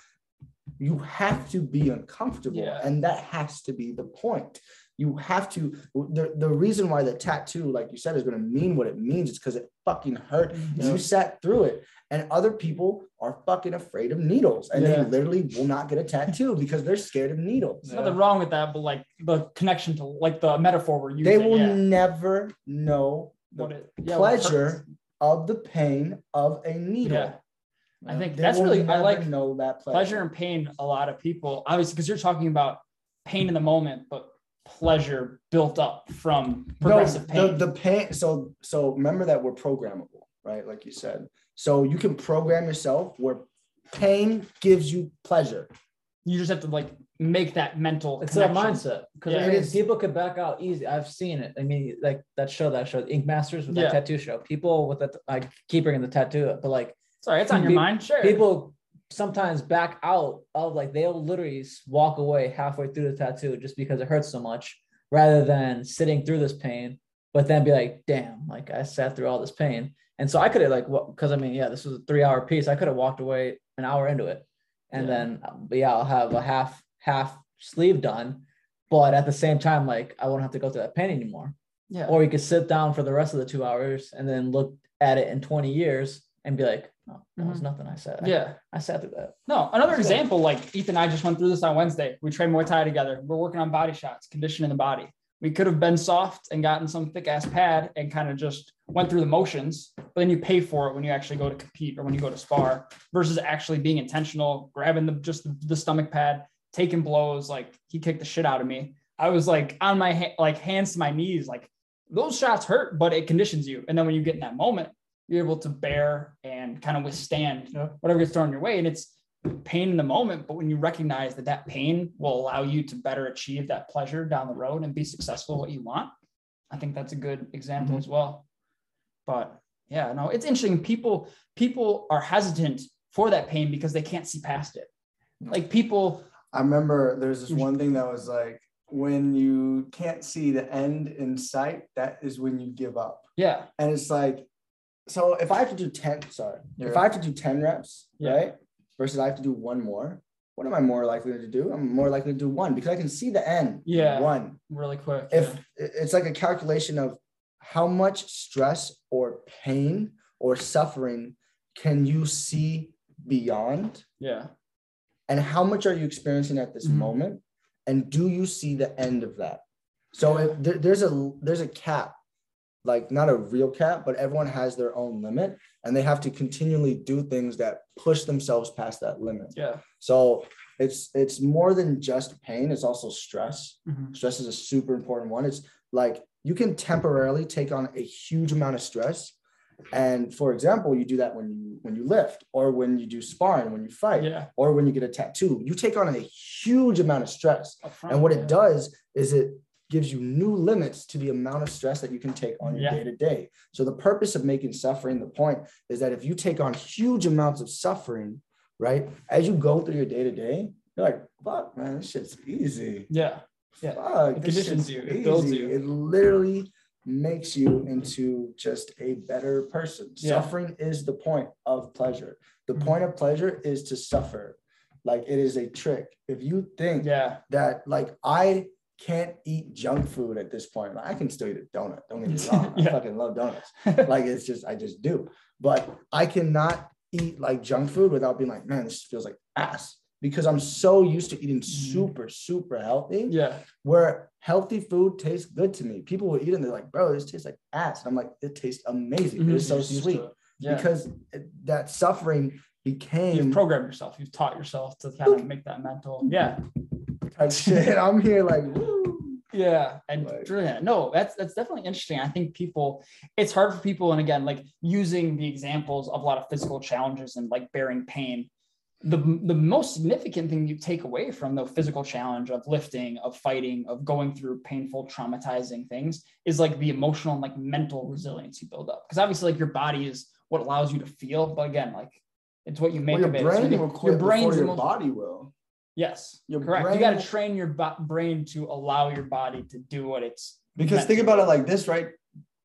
You have to be uncomfortable, Yeah. and that has to be the point. You have to. The, the reason why the tattoo, like you said, is going to mean what it means is because it fucking hurt. Yeah. You sat through it, and other people are fucking afraid of needles, and Yeah. they literally will not get a tattoo (laughs) because they're scared of needles. There's nothing wrong with that, but like the connection to like the metaphor we're using. They will yeah. never know the What it, yeah, pleasure of the pain of a needle. Yeah. I think They that's really I like know that pleasure. pleasure and pain. A lot of people, obviously, because you're talking about pain in the moment, but pleasure built up from progressive no, pain. The, the pain. So so remember that we're programmable, right? Like you said. So you can program yourself where pain gives you pleasure. you just have to like make that mental. It's a mindset because Yeah. I mean, people could back out easy. I've seen it. I mean, like that show, that show, Ink Masters with Yeah. that tattoo show. People with that, I keep bringing the tattoo, up, but like Sorry, it's on your mind. Sure. people sometimes back out of like they'll literally walk away halfway through the tattoo just because it hurts so much, rather than sitting through this pain, but then be like, damn, like I sat through all this pain. And so I could have like, because I mean, yeah, this was a three hour piece. I could have walked away an hour into it, and Yeah. then um, but yeah, I'll have a half half sleeve done, but at the same time, like I won't have to go through that pain anymore. yeah. Or you could sit down for the rest of the two hours and then look at it in 20 years and be like, oh, that was nothing I said. Yeah. I, sat through that. No, another That's good. example, like Ethan and I just went through this on Wednesday. We trained Muay Thai together. We're working on body shots, conditioning the body. We could have been soft and gotten some thick ass pad and kind of just went through the motions, but then you pay for it when you actually go to compete or when you go to spar versus actually being intentional, grabbing the just the, stomach pad, taking blows. Like he kicked the shit out of me. I was like on my ha- like hands to my knees, like those shots hurt, but it conditions you. And then when you get in that moment, you're able to bear and kind of withstand whatever gets thrown your way. And it's pain in the moment, but when you recognize that that pain will allow you to better achieve that pleasure down the road and be successful what you want, I think that's a good example mm-hmm. as well. But yeah, no, it's interesting. People people are hesitant for that pain because they can't see past it. Like people, I remember there's this mm-hmm. one thing that was like, when you can't see the end in sight, that is when you give up. yeah, And it's like, so if I have to do 10, sorry, if I have to do 10 reps, Yeah. right? Versus I have to do one more, what am I more likely to do? I'm more likely to do one because I can see the end. Yeah. One. really quick. If it's like a calculation of how much stress or pain or suffering can you see beyond yeah, and how much are you experiencing at this Mhm. moment and do you see the end of that so if there, there's a there's a cap like not a real cap but everyone has their own limit and they have to continually do things that push themselves past that limit yeah, so it's it's more than just pain it's also stress Mhm. stress is a super important one it's like you can temporarily take on a huge amount of stress and for example you do that when you when you lift or when you do sparring when you fight yeah. or when you get a tattoo, you take on a huge amount of stress. And what yeah. it does is it gives you new limits to the amount of stress that you can take on your day to day. So the purpose of making suffering the point is that if you take on huge amounts of suffering, right, as you go through your day to day, you're like, fuck, man, this shit's easy. Yeah, Yeah. Fuck, It conditions you. It builds easy." you. It literally makes you into just a better person. Yeah. Suffering is the point of pleasure. The Mhm. point of pleasure is to suffer. Like it is a trick. If you think yeah, that like I can't eat junk food at this point, like, I can still eat a donut. Don't get me (laughs) wrong. Yeah. I fucking love donuts. (laughs) Like it's just I just do. But I cannot eat like junk food without being like, man, this feels like ass. Because I'm so used to eating Mhm. super, super healthy yeah, where healthy food tastes good to me. People will eat and they're like, bro, this tastes like ass. And I'm like, it tastes amazing. Mhm. It is so You're just used sweet it. yeah. because that suffering became You've programmed yourself. You've taught yourself to kind of make that mental. Yeah, type shit. (laughs) I'm here like, woo. Yeah, and Like- yeah, no, that's that's definitely interesting. I think people, it's hard for people, and again, like using the examples of a lot of physical challenges and like bearing pain. The the most significant thing you take away from the physical challenge of lifting, of fighting, of going through painful, traumatizing things is like the emotional and like mental resilience you build up. Because obviously, like your body is what allows you to feel, but again, like it's what you make Well, your of it. Brain will quit your brain's your most- body will. Yes, Your correct. you got to train your bo- brain to allow your body to do what it's Because think about it like this, right?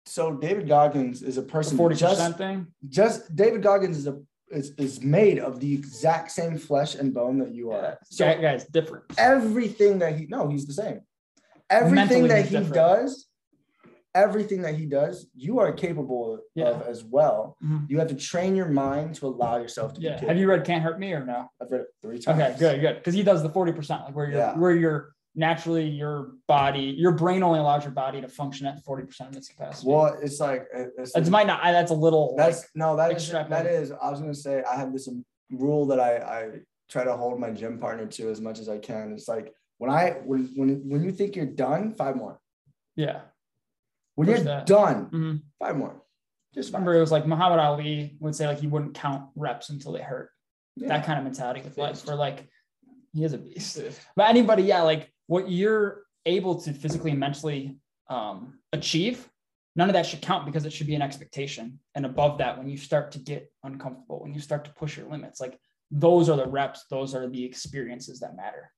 So David Goggins is a person forty just percent thing. just David Goggins is a is, is made of the exact same flesh and bone that you Yeah. are. So, So guys, different. everything that he no, he's the same. Everything Mentally, that he different. does, everything that he does, you are capable Yeah. of as well. Mhm. You have to train your mind to allow yourself to Yeah. Have you read Can't Hurt Me or no? I've read it three times. Okay, good, good. Because he does the forty percent, like where you're Yeah. where you're naturally your body, your brain only allows your body to function at forty percent of its capacity. Well, it's like it's, it might not. I- That's a little. That's like, no, That is that is. I was gonna say I have this rule that I I try to hold my gym partner to as much as I can. It's like when I when when when you think you're done, five more. yeah. When you're that. done, Mhm. five more. Just five. Remember, it was like Muhammad Ali would say like he wouldn't count reps until they hurt. Yeah. That kind of mentality with life, where like he is a beast. But anybody, yeah, like what you're able to physically and mentally um, achieve, none of that should count because it should be an expectation. And above that, when you start to get uncomfortable, when you start to push your limits, like those are the reps, those are the experiences that matter.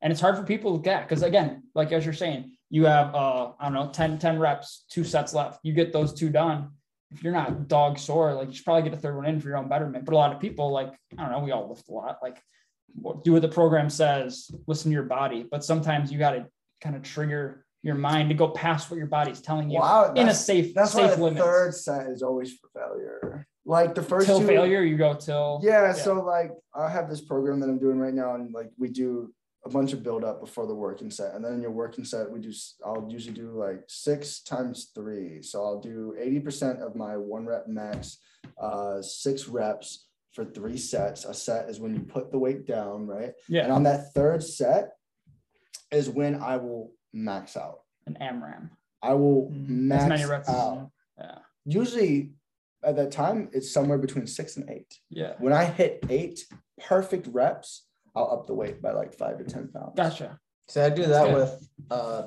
And it's hard for people to get because again, like as you're saying, you have uh, I don't know, 10, 10 reps, two sets left. You get those two done. If you're not dog sore, like you should probably get a third one in for your own betterment. But a lot of people, like, I don't know, we all lift a lot. Like do what the program says, listen to your body. But sometimes you got to kind of trigger your mind to go past what your body's telling you I- in a that's- safe, That's why the third set is always for failure. Like the first Till two, failure, you go till Yeah, so like I have this program that I'm doing right now, and like we do a bunch of build up before the working set, and then in your working set we do. I'll usually do like six times three, so I'll do eighty percent of my one rep max, uh, six reps for three sets. A set is when you put the weight down, right? Yeah. And on that third set is when I will max out. an AMRAP. I will Mhm. As max many reps. out. Yeah, Usually at that time, it's somewhere between six and eight. yeah, When I hit eight perfect reps, I'll up the weight by like five to 10 pounds. gotcha. So I do that with uh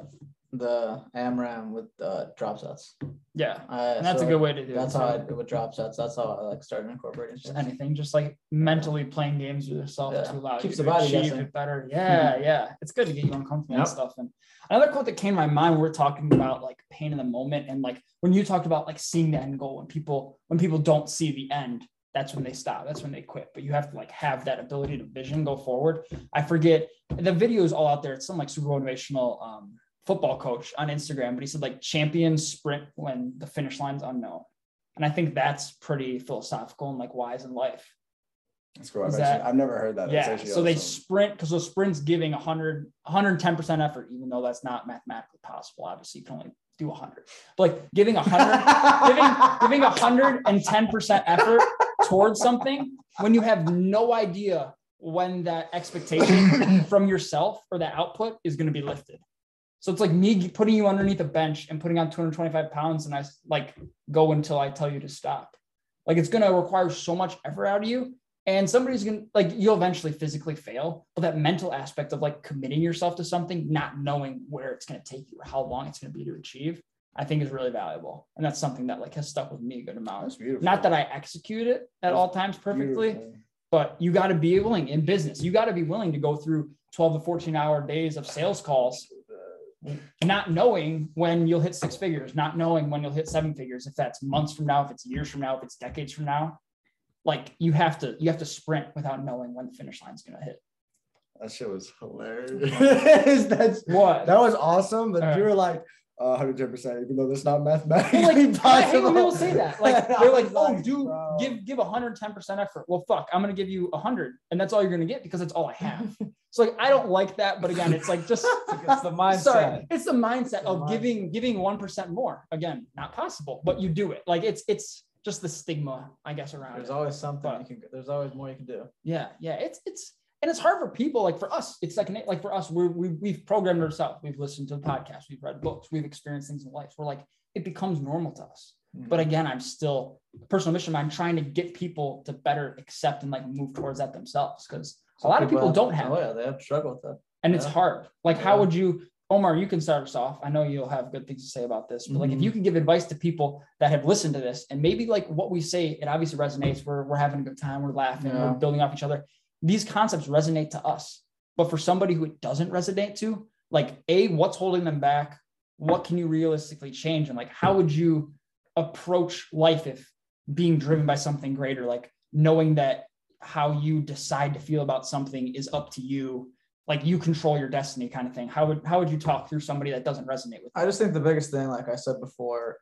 the AMRAP with uh drop sets. Yeah, Uh, and that's so a good way to do That's it. how I too. do with drop sets. That's how I like started incorporating. Just anything, just like mentally playing games with yourself Yeah. to allow Keeps you the body achieve guessing. it better. Yeah, yeah. It's good to get you uncomfortable and stuff. And another quote that came to my mind, we we're talking about like pain in the moment, and like when you talked about like seeing the end goal, when people when people don't see the end, that's when they stop. That's when they quit. But you have to like have that ability to vision go forward. I forget the video is all out there. It's some like super motivational um, football coach on Instagram, but he said like champions sprint when the finish line's unknown. And I think that's pretty philosophical and like wise in life. That's cool. I've, actually- that- I've never heard that. Yeah. So they awesome. sprint because those sprints giving 100, 110% effort, even though that's not mathematically possible. Obviously, you can only do 100. But like giving 100, (laughs) giving, giving 110% effort towards something when you have no idea when that expectation (laughs) from yourself or that output is going to be lifted. So it's like me putting you underneath a bench and putting on 225 pounds, and I like go until I tell you to stop. Like it's going to require so much effort out of you, and somebody's going to like you'll eventually physically fail. But that mental aspect of like committing yourself to something, not knowing where it's going to take you or how long it's going to be to achieve, I think is really valuable, and that's something that like has stuck with me a good amount. That's beautiful. Not that I execute it at all times perfectly, Beautiful. but you got to be willing in business. You got to be willing to go through 12 to 14 hour days of sales calls, not knowing when you'll hit six figures, not knowing when you'll hit seven figures, if that's months from now, if it's years from now, if it's decades from now. Like you have to, you have to sprint without knowing when the finish line's gonna hit. That shit was hilarious. (laughs) That's What? that was awesome, but you were like uh, 110%, even though that's not Well, mathematically like, (laughs) I hate possible. when people say that. Like they're like, was "Oh, (laughs) dude, bro. give give 110 percent effort." Well, fuck, I'm gonna give you 100, and that's all you're gonna get because that's all I have. (laughs) so like, I don't like that, but again, it's like just It's the mindset. Sorry, it's the mindset the of mindset. giving giving one percent more. Again, not possible, but you do it. Like it's it's just the stigma, I guess, around There's it. always something But- you can. There's always more you can do. Yeah, yeah. It's it's and it's hard for people. Like for us, it's like like for us, we're, we we've programmed ourselves. We've listened to podcasts, we've read books, we've experienced things in life. We're like it becomes normal to us. But again, I'm still personal mission. I'm trying to get people to better accept and like move towards that themselves because a lot of people don't have Oh yeah, they have struggle with that. and it's hard. Like, how would you, Omar? You can start us off. I know you'll have good things to say about this, but like, if Mhm. you can give advice to people that have listened to this, and maybe like what we say, it obviously resonates. We're we're having a good time. We're laughing. Yeah. We're building off each other. These concepts resonate to us. But for somebody who it doesn't resonate to, like A, what's holding them back? What can you realistically change? And like, how would you approach life if being driven by something greater, like knowing that how you decide to feel about something is up to you, like you control your destiny kind of thing. How would how would you talk through somebody that doesn't resonate with I just think the biggest thing, like I said before,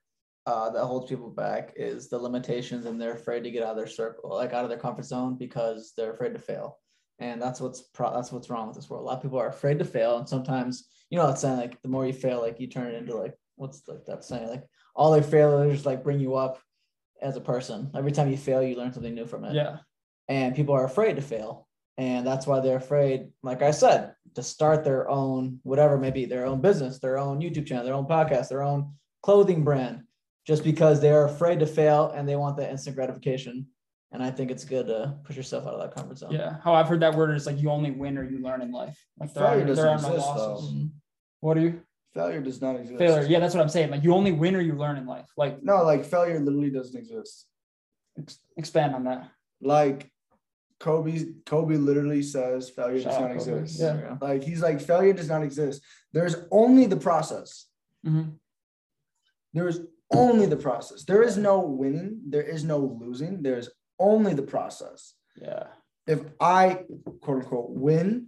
uh, that holds people back is the limitations and they're afraid to get out of their circle, like out of their comfort zone because they're afraid to fail. And that's what's pro- that's what's wrong with this world. A lot of people are afraid to fail, and sometimes you know it's saying like the more you fail, like you turn it into like what's like that saying like all their failures like bring you up as a person. Every time you fail, you learn something new from it. Yeah. And people are afraid to fail, and that's why they're afraid. Like I said, to start their own whatever, maybe their own business, their own YouTube channel, their own podcast, their own clothing brand, just because they're afraid to fail and they want that instant gratification. And I think it's good to push yourself out of that comfort zone. Yeah. How I've heard that word is like you only win or you learn in life. Like there Failure are, there are doesn't no exist, losses. Mhm. What are you? Failure does not exist. Failure. Yeah, that's what I'm saying. Like you only win or you learn in life. Like No, like failure literally doesn't exist. ex- expand on that. Like Kobe, Kobe literally says failure Shout does not Kobe. exist. Yeah. There you go. Like he's like failure does not exist. There's only the process. Mhm. There is only the process. There is no winning. There is no losing. There is only the process. Yeah. If I quote unquote win,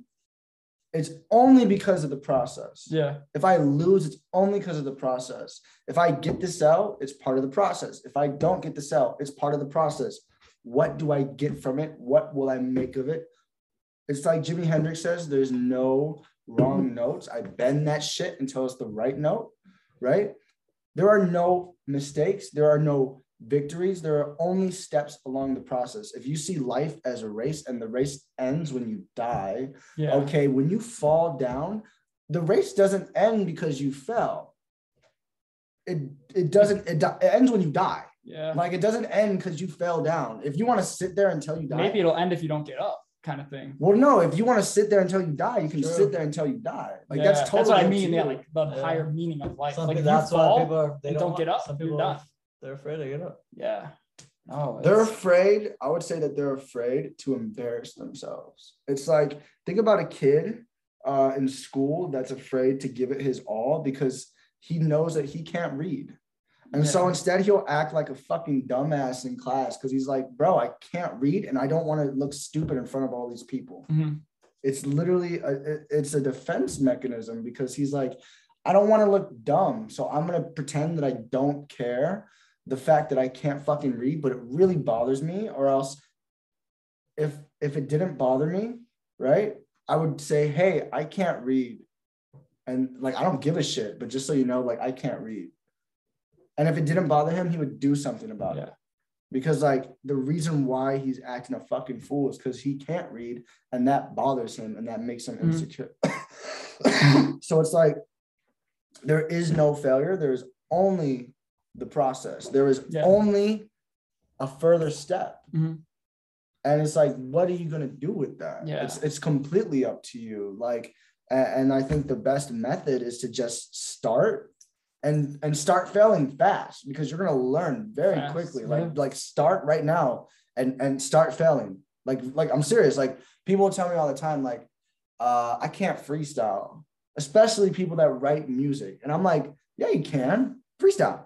it's only because of the process. Yeah. If I lose, it's only because of the process. If I get the sell, it's part of the process. If I don't get the sell, it's part of the process. What do I get from it? What will I make of it? It's like Jimi Hendrix says, there's no wrong notes. I bend that shit until it's the right note, right? There are no mistakes. There are no victories. There are only steps along the process. If you see life as a race and the race ends when you die, Yeah. okay, when you fall down, the race doesn't end because you fell. It it doesn't it, di- it ends when you die. Yeah. Like it doesn't end because you fell down. If you want to sit there until you die, Maybe it'll end if you don't get up, kind of thing. well, no. If you want to sit there until you die, you can True. sit there until you die. Like Yeah, that's totally. that's what I up to mean. Yeah, like the Yeah. higher meaning of life. Some like people, if you that's why people are, they don't, don't get up, Some people done. are, they're afraid to get up. yeah. Oh, they're afraid. I would say that they're afraid to embarrass themselves. It's like think about a kid uh, in school that's afraid to give it his all because he knows that he can't read. And so instead, he'll act like a fucking dumbass in class because he's like, bro, I can't read and I don't want to look stupid in front of all these people. Mhm. It's literally, a, it- it's a defense mechanism because he's like, I don't want to look dumb. So I'm going to pretend that I don't care the fact that I can't fucking read, but it really bothers me. Or else, if if it didn't bother me, right, I would say, hey, I can't read. And like, I don't give a shit, but just so you know, like, I can't read. And if it didn't bother him, he would do something about Yeah. it. Because like the reason why he's acting a fucking fool is because he can't read and that bothers him and that makes him Mhm. insecure. (coughs) so it's like there is no failure. There's only the process. There is Yeah. only a further step. Mhm. And it's like, what are you gonna do with that? Yeah. It's it's completely up to you. Like, a- and I think the best method is to just start and and start failing fast because you're gonna learn very Fast, quickly. yeah. Like like start right now and and start failing. Like like I'm serious. Like people tell me all the time, like uh, I can't freestyle, especially people that write music. And I'm like, yeah, you can freestyle.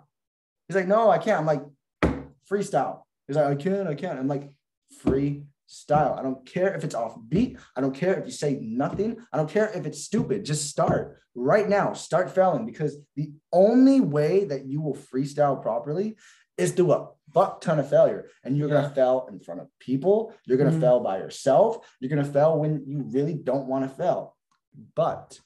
He's like, no, I can't. I'm like, freestyle. He's like, I can't, I can't. I'm like, freestyle. I don't care if it's off beat. I don't care if you say nothing. I don't care if it's stupid. Just start right now. Start failing because the only way that you will freestyle properly is through a fuck ton of failure. And you're Yeah. gonna fail in front of people. You're gonna Mhm. fail by yourself. You're gonna fail when you really don't want to fail. But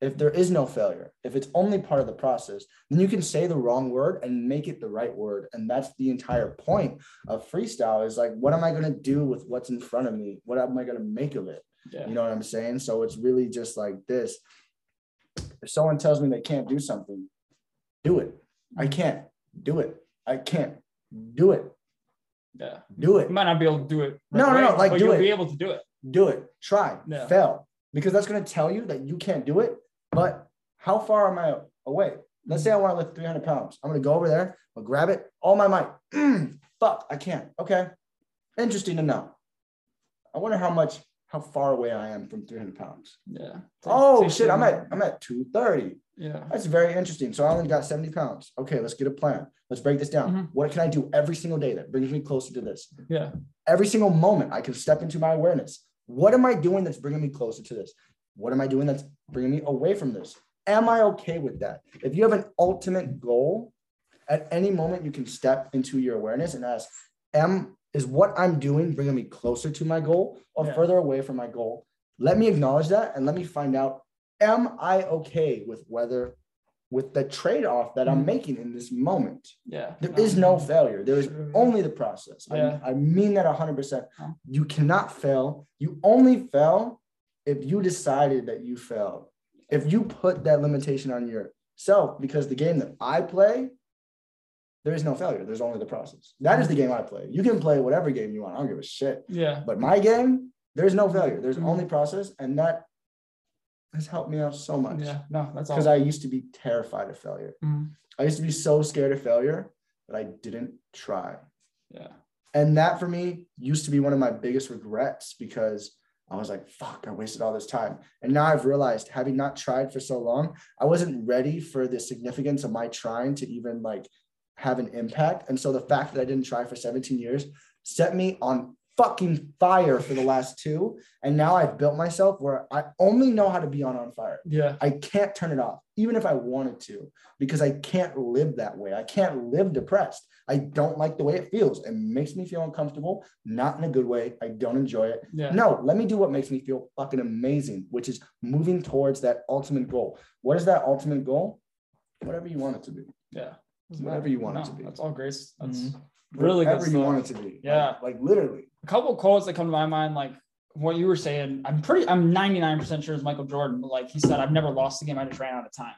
if there is no failure, if it's only part of the process, then you can say the wrong word and make it the right word. And that's the entire point of freestyle is like, what am I going to do with what's in front of me? What am I going to make of it? Yeah. You know what I'm saying? So it's really just like this. If someone tells me they can't do something, do it. I can't do it. I can't do it. Yeah. Do it. You might not be able to do it. No, no, no, away, like, but do you'll it. be able to do it. do it try Yeah. fail because that's going to tell you that you can't do it but how far am i away let's say i want to lift 300 pounds i'm going to go over there i'll grab it all my might (clears throat) Mm, fuck i can't okay interesting to know i wonder how much how far away I am from 300 pounds. Yeah. Oh shit, I'm at I'm at 230. Yeah. That's very interesting. So I only got 70 pounds. Okay, let's get a plan. Let's break this down. Mhm. What can I do every single day that brings me closer to this? Yeah. Every single moment I can step into my awareness. What am I doing that's bringing me closer to this? What am I doing that's bringing me away from this? Am I okay with that? If you have an ultimate goal, at any moment you can step into your awareness and ask, am is what I'm doing bringing me closer to my goal or Yeah. further away from my goal? Let me acknowledge that and let me find out, am I okay with whether with the trade-off that I'm Mhm. making in this moment? Yeah. There is no failure. There is only the process. I- Yeah. I, mean that 100%. You cannot fail. You only fail if you decided that you failed. If you put that limitation on yourself, because the game that I play, there is no failure. There's only the process. That is the game I play. You can play whatever game you want. I don't give a shit. Yeah. But my game, there's no failure. There's Mhm. only process. And that has helped me out so much Yeah. No, that's all. because I used to be terrified of failure. Mhm. I used to be so scared of failure that I didn't try. Yeah. And that for me used to be one of my biggest regrets because I was like, fuck, I wasted all this time. And now I've realized having not tried for so long, I wasn't ready for the significance of my trying to even like have an impact. And so the fact that I didn't try for 17 years set me on fucking fire for the last two. And now I've built myself where I only know how to be on on fire. Yeah. I can't turn it off, even if I wanted to, because I can't live that way. I can't live depressed. I don't like the way it feels. It makes me feel uncomfortable, not in a good way. I don't enjoy it. Yeah. No, let me do what makes me feel fucking amazing, which is moving towards that ultimate goal. What is that ultimate goal? Whatever you want it to be. Yeah. Whatever you want it to be. That's all grace. That's Mhm. really good Whatever you want it to be. Like- Yeah. Like, literally. a couple quotes that come to my mind, like what you were saying. I'm pretty, I'm 99% sure it's Michael Jordan, but like he said, I've never lost a game. I just ran out of time.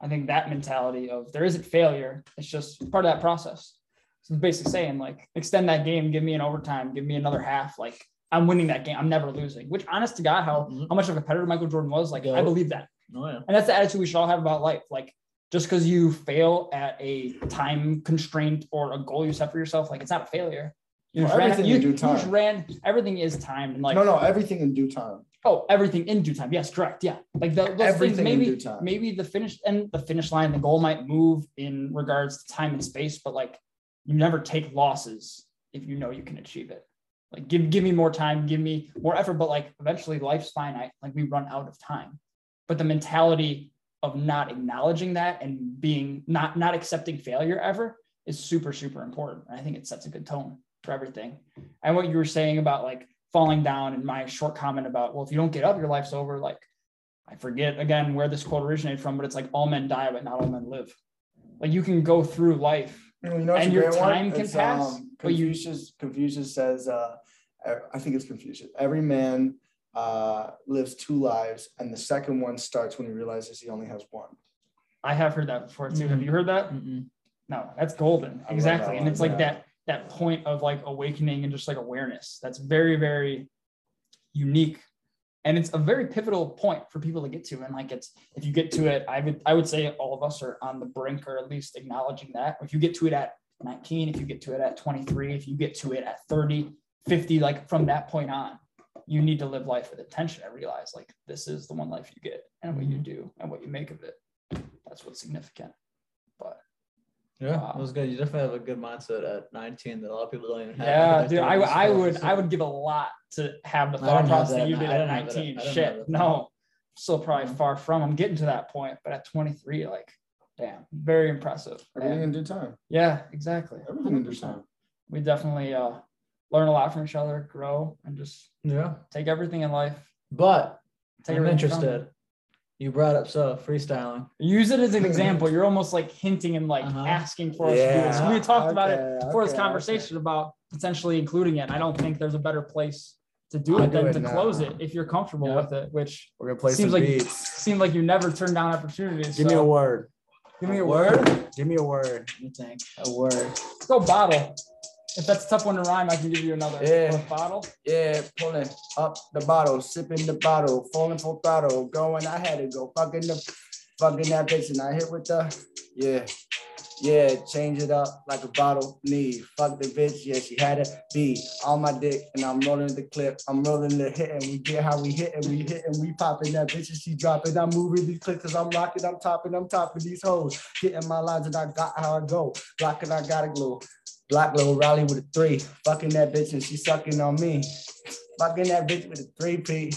I think that mentality of there isn't failure. It's just part of that process. So it's basically saying like extend that game, give me an overtime, give me another half. Like I'm winning that game. I'm never losing. Which honest to God, how Mhm. how much of a competitor Michael Jordan was, like I believe that. Oh yeah. And that's the attitude we should all have about life. Like just because you fail at a time constraint or a goal you set for yourself, like it's not a failure. You just ran, everything you, in due you just time. ran everything is timed and like no, no, everything in due time. Oh everything in due time. Yes, correct. Yeah. Like the, those Everything things in maybe due time. maybe the finish and the finish line, the goal might move in regards to time and space, but like you never take losses if you know you can achieve it. Like give give me more time, give me more effort, but like eventually life's finite. Like we run out of time. But the mentality of not acknowledging that and being not not accepting failure ever is super super important. And I think it sets a good tone for everything. And what you were saying about like falling down and my short comment about well if you don't get up your life's over like I forget again where this quote originated from, but it's like all men die, but not all men live. Like you can go through life. You know, you know what's And your great one? time can It's, pass, um, but you- Confucius, Confucius says, uh, I think it's Confucius. Every man uh, lives two lives, and the second one starts when he realizes he only has one. I have heard that before too. Have you heard that? Mm-mm. No, that's golden. I Exactly. that And it's like yeah. that that point of like awakening and just like awareness. That's very, very unique. And it's a very pivotal point for people to get to. And like it's if you get to it, I would I would say all of us are on the brink or at least acknowledging that. If you get to it at 19, if you get to it at 23, if you get to it at 30, 50, like from that point on, you need to live life with intention and realize like this is the one life you get and what you mm-hmm. do and what you make of it. That's what's significant. But Yeah, Wow. it was good. You definitely have a good mindset at 19 that a lot of people don't even have. Yeah, dude, I, I focused would I would give a lot to have the I thought process that that- you did at didn't have that- 19. I didn't Shit, no, still probably Mhm. far from. I'm getting to that point, but at 23, like, damn, very impressive. Everything And- in due time. yeah, exactly. Everything in due time. We definitely uh learn a lot from each other, grow, and just Yeah, take everything in life. but Take I'm everything from interested. You brought up so freestyling. Use it as an example. (laughs) You're almost like hinting and like Uh-huh. asking for us to do this. Yeah, We talked about it okay, before this okay, conversation about potentially including it. And I don't think there's a better place to do I'll it do than it to now. close it if you're comfortable Yeah. with it, which We're gonna play Seems like- beats. seemed like you never turned down opportunities. Give me a word. Give me a A word. Give me a word. Let me think. A word. Let's go bottle. If that's a tough one to rhyme, I can give you another. Yeah. Bottle. Yeah, pulling up the bottle, sipping the bottle, falling full throttle, going. I had to go fucking the fucking that bitch, and I hit with the yeah. Yeah, change it up like a bottle need. Fuck the bitch, yeah, she had to be on my dick, and I'm rolling the clip. I'm rolling the hit, and we get how we hit, and we hit, and we popping that bitch, and she dropping. I'm moving these clicks, cause I'm rocking, I'm topping, I'm topping these hoes. Getting my lines, and I got how I go. Blocking, I gotta glue. Black little rally with a three. Fucking that bitch, and she sucking on me. Fucking that bitch with a three P.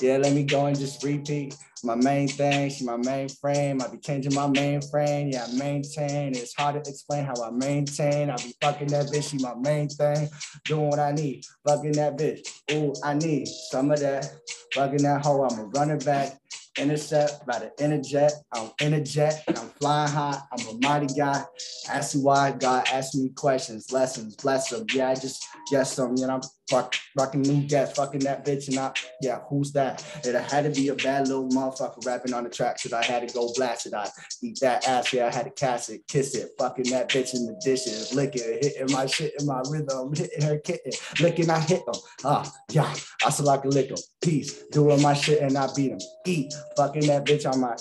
Yeah, let me go and just repeat. My main thing, she my main frame. I be changing my main frame. Yeah, I maintain. It's hard to explain how I maintain. I be fucking that bitch, she my main thing. Doing what I need. Fucking that bitch. Ooh, I need some of that. Fucking that hoe, I'ma run it back. Intercept by the interjet. I'm in a jet. I'm flying high. I'm a mighty guy. Ask me why God asked me questions, lessons, bless them. Yeah, I just guess them. You know, fuck, fucking new guest, fucking that bitch. And I, yeah, who's that? It had to be a bad little motherfucker rapping on the track. So I had to go blast it. I eat that ass. Yeah, I had to cast it, kiss it, fucking that bitch in the dishes, lick it, hitting my shit in my rhythm, (laughs) hitting her kitten, licking, I hit them. Ah, yeah, I still like a lick them. Peace, doing my shit and I beat them. Eat, fucking that bitch on my,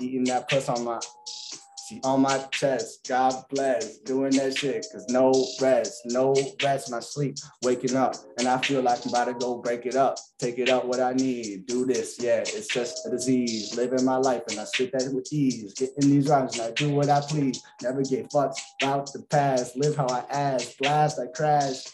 eating that puss on my, on my chest. God bless, doing that shit. Cause no rest, no rest. My sleep, waking up, and I feel like I'm about to go break it up, take it up what I need. Do this, yeah. It's just a disease. Living my life, and I spit that with ease. Getting these rhymes, and I do what I please. Never get fucked about the past. Live how I ask. Blast, I crash.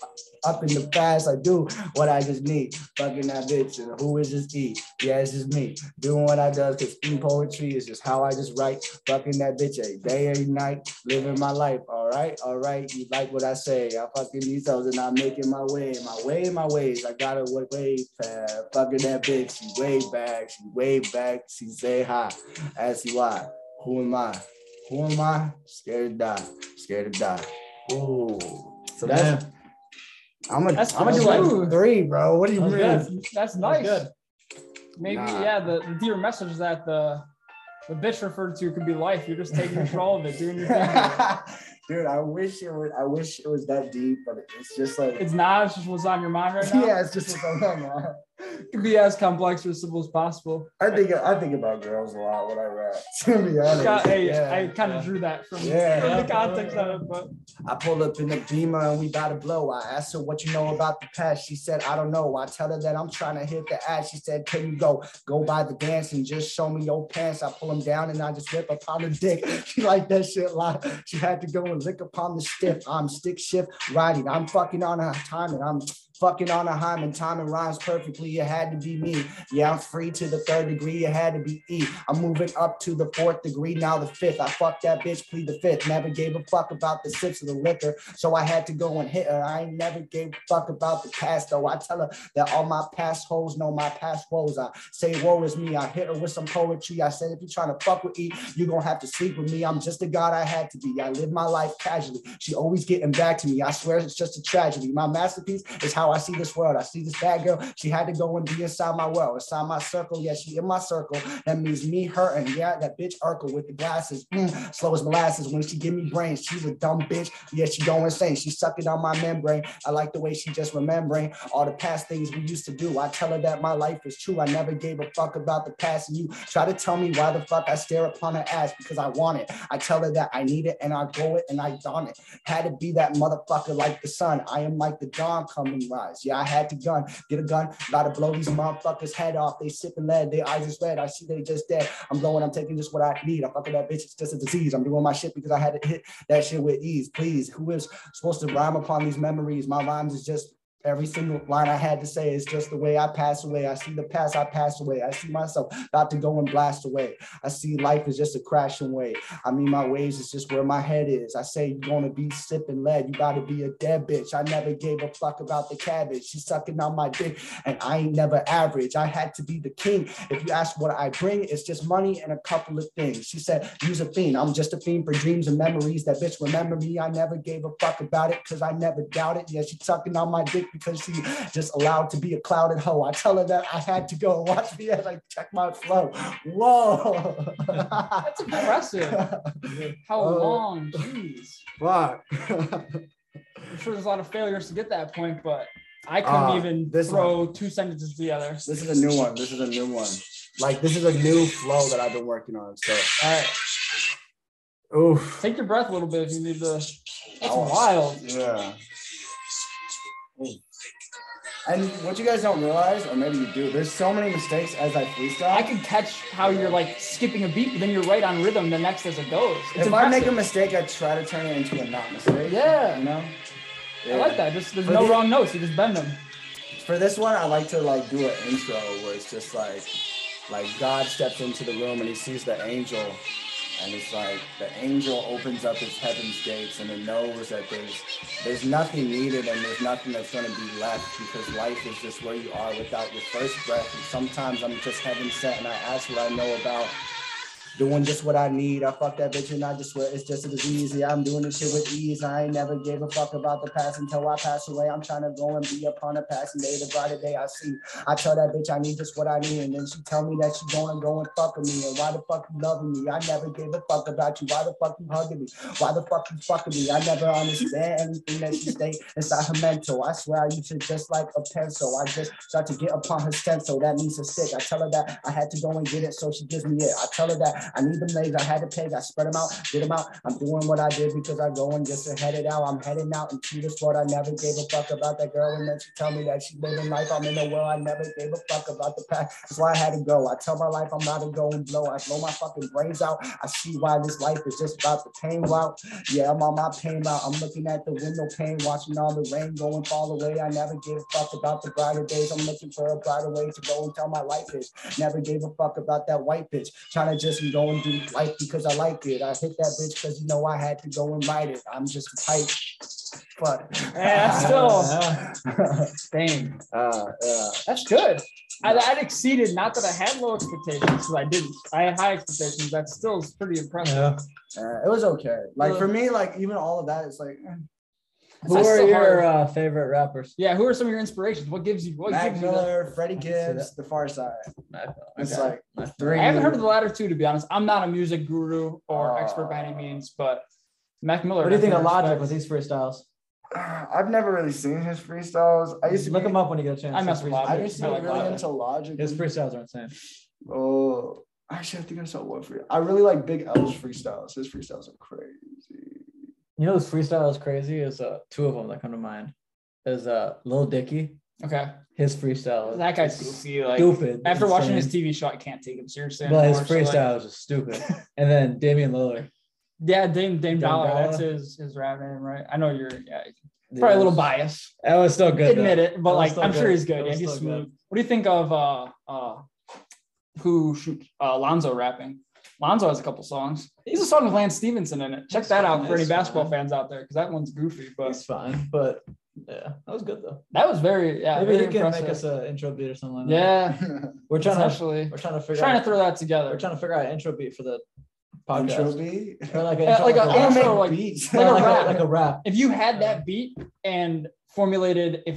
Up in the past, I do what I just need. Fucking that bitch, and who is this E? Yeah, it's just me doing what I does. Cause in poetry is just how I just write. Fucking that bitch a day, every night, living my life. All right, all right. You like what I say? I fucking these hoes and I'm making my way, my way, my ways. I got a way past. Fucking that bitch, she way back, she way back. She say hi, ask you why. Who am I? Who am I? Scared to die, scared to die. Ooh, so that's. I'm gonna that's, I'm gonna do like three, bro. What do you That mean? good. That's That was nice. good. Maybe Nah. yeah. The, the deeper message that the the bitch referred to could be life. You're just taking control of it, doing your thing. (laughs) Dude, I wish it was. I wish it was that deep, but it's just like, It's not. It's just what's on your mind right (laughs) now. yeah, it's just what's on, man. It (laughs) can be as complex or simple as possible. I think I think about girls a lot when I rap. (laughs) To be honest, Got- hey, yeah. I kind of drew that from, Yeah. from (laughs) the context of it, but I pull up in the beamer and we about to blow. I asked her what you know about the past. She said, I don't know. I tell her that I'm trying to hit the ass. She said, Can you go? Go by the dance and just show me your pants. I pull them down and I just whip upon the dick. She like that shit a lot. She had to go and lick upon the stiff. I'm stick shift riding. I'm fucking on her time and I'm fucking on a hymen. Time and rhymes perfectly. It had to be me. Yeah, I'm free to the third degree. It had to be E. I'm moving up to the fourth degree. Now the fifth. I fucked that bitch, plead the fifth. Never gave a fuck about the sips of the liquor. So I had to go and hit her. I ain't never gave a fuck about the past though. I tell her that all my past hoes know my past woes. I say, woe is me. I hit her with some poetry. I said, if you're trying to fuck with E, you're gonna have to sleep with me. I'm just the god I had to be. I live my life casually. She always getting back to me. I swear it's just a tragedy. My masterpiece is how I see this world. I see this bad girl. She had to go and be inside my world, inside my circle. Yeah, she in my circle. That means me, her, and yeah, that bitch Urkel with the glasses. Mm, slow as molasses when she give me brains. She's a dumb bitch. Yeah, she go insane. She sucking on my membrane. I like the way she just remembering all the past things we used to do. I tell her that my life is true. I never gave a fuck about the past. And you try to tell me why the fuck I stare upon her ass because I want it. I tell her that I need it and I go it and I don it. Had to be that motherfucker like the sun. I am like the dawn coming rise. Yeah, I had to gun, get a gun, about to blow these motherfuckers head off. They sipping lead, their eyes is red. I see they just dead. I'm blowing, I'm taking just what I need. I'm fucking that bitch. It's just a disease. I'm doing my shit because I had to hit that shit with ease. Please, who is supposed to rhyme upon these memories? My rhymes is just Every single line I had to say is just the way I pass away. I see the past, I pass away. I see myself about to go and blast away. I see life is just a crashing way. I mean, my ways is just where my head is. I say you're gonna be sipping lead. You gotta be a dead bitch. I never gave a fuck about the cabbage. She's sucking on my dick, and I ain't never average. I had to be the king. If you ask what I bring, it's just money and a couple of things. She said, use a fiend. I'm just a fiend for dreams and memories. That bitch remember me. I never gave a fuck about it because I never doubted. Yeah, she sucking on my dick because she just allowed to be a clouded hoe. I tell her that I had to go. Watch me as I check my flow. Whoa. that's impressive. (laughs) How Oh. long? Jeez. Fuck. I'm sure there's a lot of failures to get that point, but I couldn't Uh, even this throw two sentences together. this is a new one. This is a new one. Like this is a new flow that I've been working on. So All right. Oof. Take your breath a little bit if you need to. That's Oh. wild. Yeah. And what you guys don't realize, or maybe you do, there's so many mistakes as I freestyle. I can catch how you're like skipping a beat, but then you're right on rhythm the next as it goes. It's if I make a mistake, I try to turn it into a not mistake. Yeah. You know? I like that. Just there's For no the- wrong notes. You just bend them. For this one, I like to like do an intro where it's just like, like God steps into the room and he sees the angel, and it's like the angel opens up his heaven's gates and it knows that there's there's nothing needed and there's nothing that's gonna be left because life is just where you are without your first breath. And sometimes I'm just heaven sent and I ask what I know about doing just what I need. I fuck that bitch and I just swear it's just a disease. Yeah, I'm doing this shit with ease. I ain't never gave a fuck about the past until I pass away. I'm trying to go and be upon a passing day, the brighter day I see. I tell that bitch I need just what I need, and then she tell me that she gonna go and fuck with me. And why the fuck you loving me? I never gave a fuck about you. Why the fuck you hugging me? Why the fuck you fucking me? I never understand anything that she say inside her mental. I swear I used to just like a pencil. I just start to get upon her stencil. That means a stick. I tell her that I had to go and get it, so she gives me it. I tell her that I need them legs. I had to pay. I spread them out, get them out. I'm doing what I did because I go and just to head it out. I'm heading out into this world. I never gave a fuck about that girl, and then she tell me that she living life. I'm in the world. I never gave a fuck about the past. That's why I had to go. I tell my life I'm about to go and blow. I blow my fucking brains out. I see why this life is just about the pain route. Yeah, I'm on my pain route. I'm looking at the window pane, watching all the rain go and fall away. I never gave a fuck about the brighter days. I'm looking for a brighter way to go and tell my life is. Never gave a fuck about that white bitch. Trying to just go and do life because I like it. I hit that bitch because you know I had to go and write it. I'm just a type. But (laughs) Yeah, still. (laughs) Dang. uh, yeah. That's good. I, that exceeded, not that I had low expectations, because I didn't. I had high expectations. That still is pretty impressive. Yeah. Uh, it was okay. Like for me, like even all of that is like eh. Who That's are your uh, favorite rappers? Yeah, who are some of your inspirations? What gives you what Mac gives you that? Miller, Freddie I Gibbs, The Pharcyde. It's Okay. like Nice. three. I haven't heard of the latter two, to be honest. I'm not a music guru or Oh. expert by any means, but Mac Miller. What do you think of Logic respect. with these freestyles? (sighs) I've never really seen his freestyles. I used to Look be, him up when you get a chance. I mess with freestyles- I Logic. used to I be like really Logic. into Logic. His freestyles are insane. Oh, actually, I think I saw one free. I really like Big L's freestyles. His freestyles are crazy. You know, this freestyle is crazy. Is uh, two of them that come to mind. Is uh, Lil Dicky. Okay, His freestyle. that guy's goofy. Like stupid. after watching his. TV show, I can't take him seriously. But his anymore, so, like- freestyle is just stupid. (laughs) and then Damian Lillard. yeah, Dame Dame Dollar. That's his his rap name, right? I know you're yeah, probably a little biased. That was still good. Admit though. it, but like I'm sure he's good. Yeah, he's smooth. good. What do you think of uh uh who shoot uh Lonzo rapping? Lonzo has a couple songs. He's a song with Lance Stephenson in it. Check That's that fine, out for any that's basketball fans out there because that one's goofy. But It's fine, but yeah, that was good though. that was very yeah. Maybe he very can impressive. make us an intro beat or something. Like that. yeah, (laughs) we're trying to we're trying to figure trying to throw that together. we're trying to figure out an intro beat for the Intro podcast. beat. Or like, an Yeah, intro, like a- I intro, like- make beats. like a rap. a, like a rap. if you had that beat and formulated, if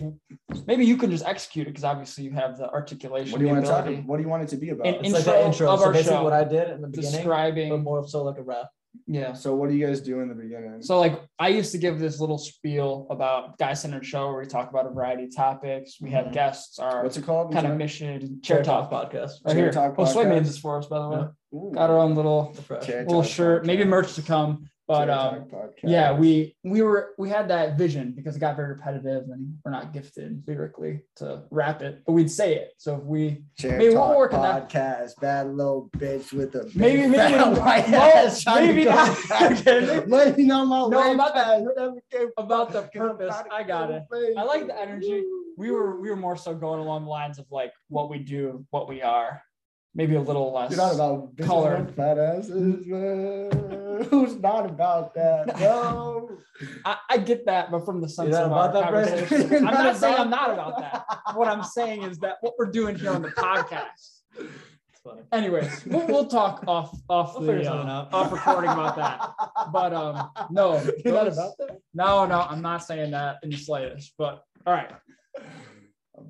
maybe you can just execute it because obviously you have the articulation. What do you the want to talk? What do you want it to be about? And- It's like the intro intro. of So our basically, show. what I did in the beginning, but Describing, more so like a rap. yeah. so what do you guys do in the beginning? So like I used to give this little spiel about guy centered show where we talk about a variety of topics. We have Mhm. guests, our What's it called? kind of mission chair talk. podcast. Right Chair here. Talk Oh, Sway podcast. made this for us, by the way. Yeah. Ooh. Got our own little Chair little Talk shirt, maybe merch to come. But um, yeah, we we were we had that vision because it got very repetitive and we're not gifted lyrically to rap it, but we'd say it. So if we Chair maybe we'll Talk work on that. podcast. Bad little bitch with a Maybe- maybe fat not- white no, ass maybe not. Okay. Laying on my No, about never about the purpose, I got it. I like the energy. we were we were more so going along the lines of like what we do, what we are, maybe a little less. You're not about color. with fat asses, man. (laughs) Who's not about that? (laughs) No. I, I get that, but from the sense of about our that, conversation, I'm not not saying I'm not (laughs) about that. What I'm saying is that what we're doing here on the podcast. Anyways, we'll, we'll talk off off We'll the uh, off recording about that. But um, no, You're not about that. No, no, I'm not saying that in the slightest. But all right,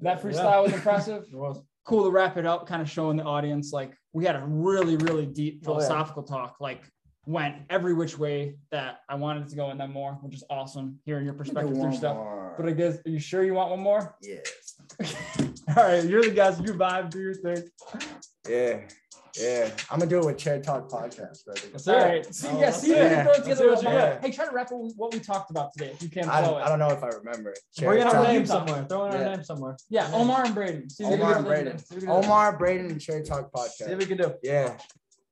that freestyle was impressive. It was. Cool to wrap it up, kind of showing the audience like we had a really, really deep Oh, yeah. philosophical talk, like went every which way that I wanted to go and then more, which is awesome hearing your perspective through stuff. more. But I guess, are you sure you want one more? yes. (laughs) All right, you're the guest. You vibe, do your thing. Yeah, yeah. I'm gonna do it with Chair Talk podcast. I think. Let's All hear right. See, Oh, yeah, see hear you it. throw it together. with what you my- Hey, try to wrap up what we talked about today. If you can't I, flow I don't know if I remember. it. Bring in Chair our name somewhere. Throw in Yeah. our name somewhere. Yeah, Omar and Braden. See if you can Omar get and Braden. in. See if you can do it. Omar, Braden, and Chair Talk podcast. See if we can do. Yeah.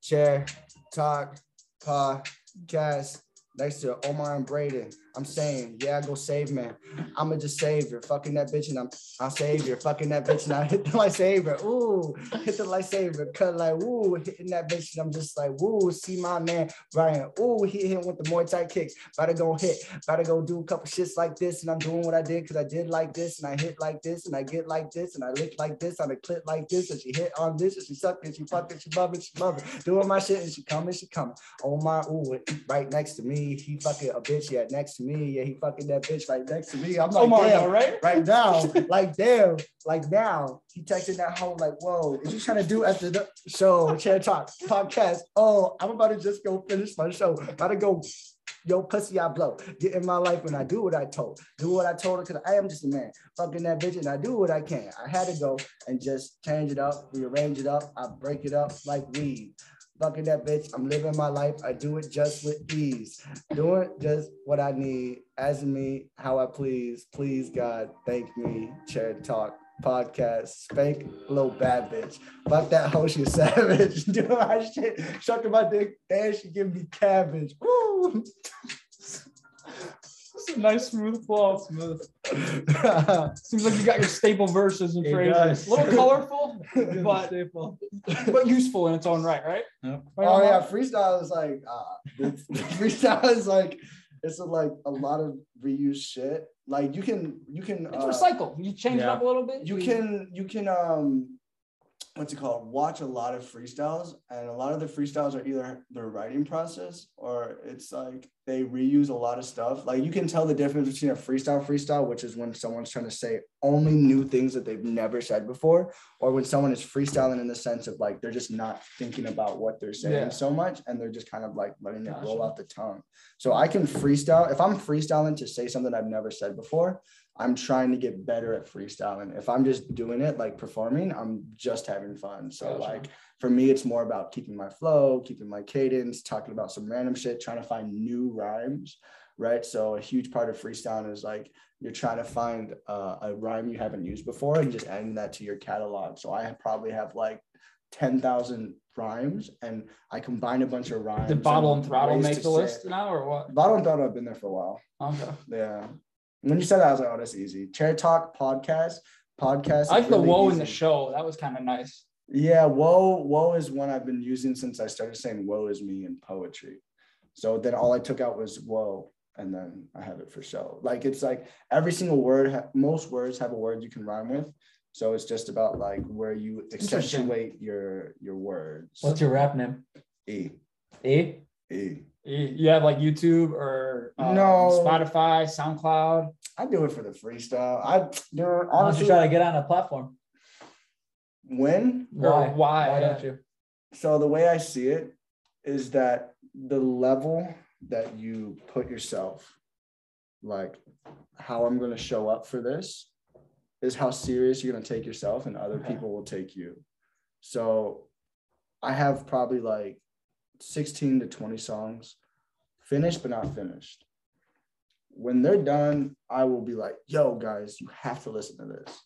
Chair Talk podcast. Next to Omar and Braden. I'm saying, yeah, go save man. I'ma just save her. Fucking that bitch and I'm I'll save her. Fucking that bitch and I hit the (laughs) lightsaber. Ooh, hit the lightsaber. Cut like ooh, hitting that bitch and I'm just like, woo, see my man Ryan. Ooh, hit him with the Muay Thai kicks. About to go hit. About to go do a couple shits like this. And I'm doing what I did because I did like this and I hit like this and I get like this and I lick like this on a clip like this. And she hit on this and she sucked it. She fucked it. She it. She it. Doing my shit and she coming. She coming. Oh my, ooh, right next to me. He fucking a bitch. Yeah, next to me. Yeah, he fucking that bitch right next to me. I'm like, Omar, damn, right? right now, (laughs) like damn, like now. He texted that whole like, whoa, is you trying to do after the show, chair talk, podcast? Oh, I'm about to just go finish my show. About to go, yo, pussy, I blow. Get in my life when I do what I told. Do what I told her because I am just a man. Fucking that bitch and I do what I can. I had to go and just change it up, rearrange it up. I break it up like weed. Fucking that bitch. I'm living my life. I do it just with ease. Doing just what I need as me, how I please. Please, God, thank me. Chair talk podcast. Spank little bad bitch. Fuck that hoe, she savage. (laughs) Doing my shit. Sucking my dick. And she give me cabbage. Woo. (laughs) Nice smooth flow. Smooth. (laughs) Seems like you got your staple verses and It phrases. A little (laughs) colorful, but Staple. but useful in its own right, right? Yep. Right, oh yeah, freestyle is like uh (laughs) freestyle is like it's a, like a lot of reused shit. Like you can you can It's uh, recycle. You change it up a little bit. you can you can um what's it called watch a lot of freestyles and a lot of the freestyles are either their writing process or it's like they reuse a lot of stuff like you can tell the difference between a freestyle freestyle which is when someone's trying to say only new things that they've never said before or when someone is freestyling in the sense of like they're just not thinking about what they're saying Yeah. so much and they're just kind of like letting it roll Gotcha. out the tongue so i can freestyle if i'm freestyling to say something i've never said before I'm trying to get better at freestyling. If I'm just doing it like performing, I'm just having fun. So Gotcha. like for me, it's more about keeping my flow, keeping my cadence, talking about some random shit, trying to find new rhymes. Right. So a huge part of freestyling is like you're trying to find uh, a rhyme you haven't used before and just adding that to your catalog. So I probably have like 10,000 rhymes and I combine a bunch of rhymes. Did Bottle and Throttle make the list now or what? Bottle and Throttle have been there for a while. Okay. Yeah. When you said that, I was like, oh, that's easy. Chair Talk podcast. Podcast. I like is the really woe in the show. That was kind of nice. Yeah, woe, woe is one I've been using since I started saying woe is me in poetry. So then all I took out was woe, and then I have it for show. Like it's like every single word, ha- most words have a word you can rhyme with. So it's just about like where you accentuate your your words. What's your rap name? E E. E? You you have like YouTube or uh, No. Spotify, SoundCloud. I do it for the freestyle. I do Why don't honestly you try to get on a platform? when Or why, Why don't you? So the way I see it is that the level that you put yourself, like how I'm going to show up for this, is how serious you're going to take yourself, and other Okay. people will take you. So I have probably like 16 to 20 songs finished, but not finished. When they're done, I will be like, yo, guys, you have to listen to this.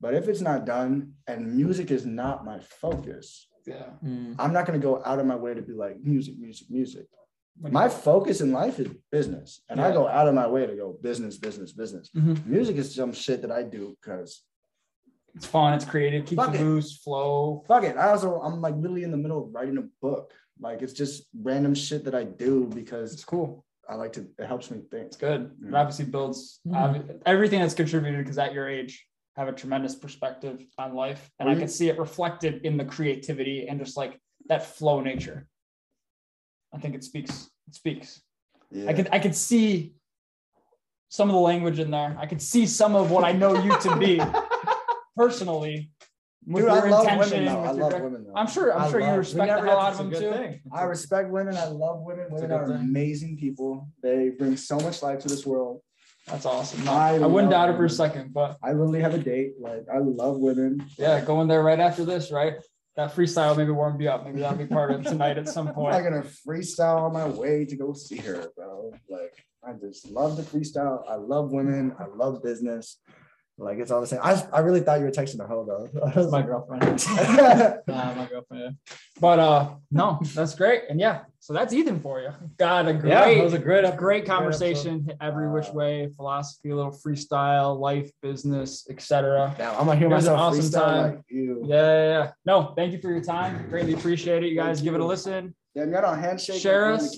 But if it's not done and music is not my focus, Yeah. Mm. I'm not going to go out of my way to be like music, music, music. My you- focus in life is business, and I go out of my way to go business, business, business. Mhm. Music is some shit that I do because It's fun. It's creative. Keeps Fuck you it. loose, flow. fuck it. I also I'm like literally in the middle of writing a book. Like it's just random shit that I do because It's cool. I like to. It helps me think. It's good. It obviously builds Mhm. obvi- everything that's contributed because at your age have a tremendous perspective on life, and I Well, can see it reflected in the creativity and just like that flow nature. I think it speaks. It speaks. Yeah. I could I could see some of the language in there. I could see some of what I know you to be (laughs) personally. With Dude, I your love intention, women though. I with your love direct- women though. I'm sure. I'm I sure you love- we respect the never hell out of them too. thing. It's I a- respect women. I love women. It's Women are thing. amazing people. They bring so much life to this world. That's awesome. I I wouldn't doubt it for a second, but I literally have a date. Like I love women. yeah, going there right after this, right? That freestyle maybe warmed you up. Maybe that'll be part of tonight at some (laughs) point. I'm not gonna freestyle on my way to go see her, bro. Like I just love the freestyle. I love women. I love business. Like it's all the same. I, I really thought you were texting a hoe though. (laughs) That's my girlfriend. (laughs) Nah, my girlfriend. yeah. But uh, no, that's great. And yeah, so that's Ethan for you. Got a great, Yeah, it was a great, a great conversation. hit Every which way, philosophy, a little freestyle, life, business, etc. Damn, I'm gonna hear It was an myself awesome time. Like, ew. Yeah, yeah, yeah. No, thank you for your time. Greatly appreciate it. You guys Thank give it a listen. Yeah, you got a handshake. Share us.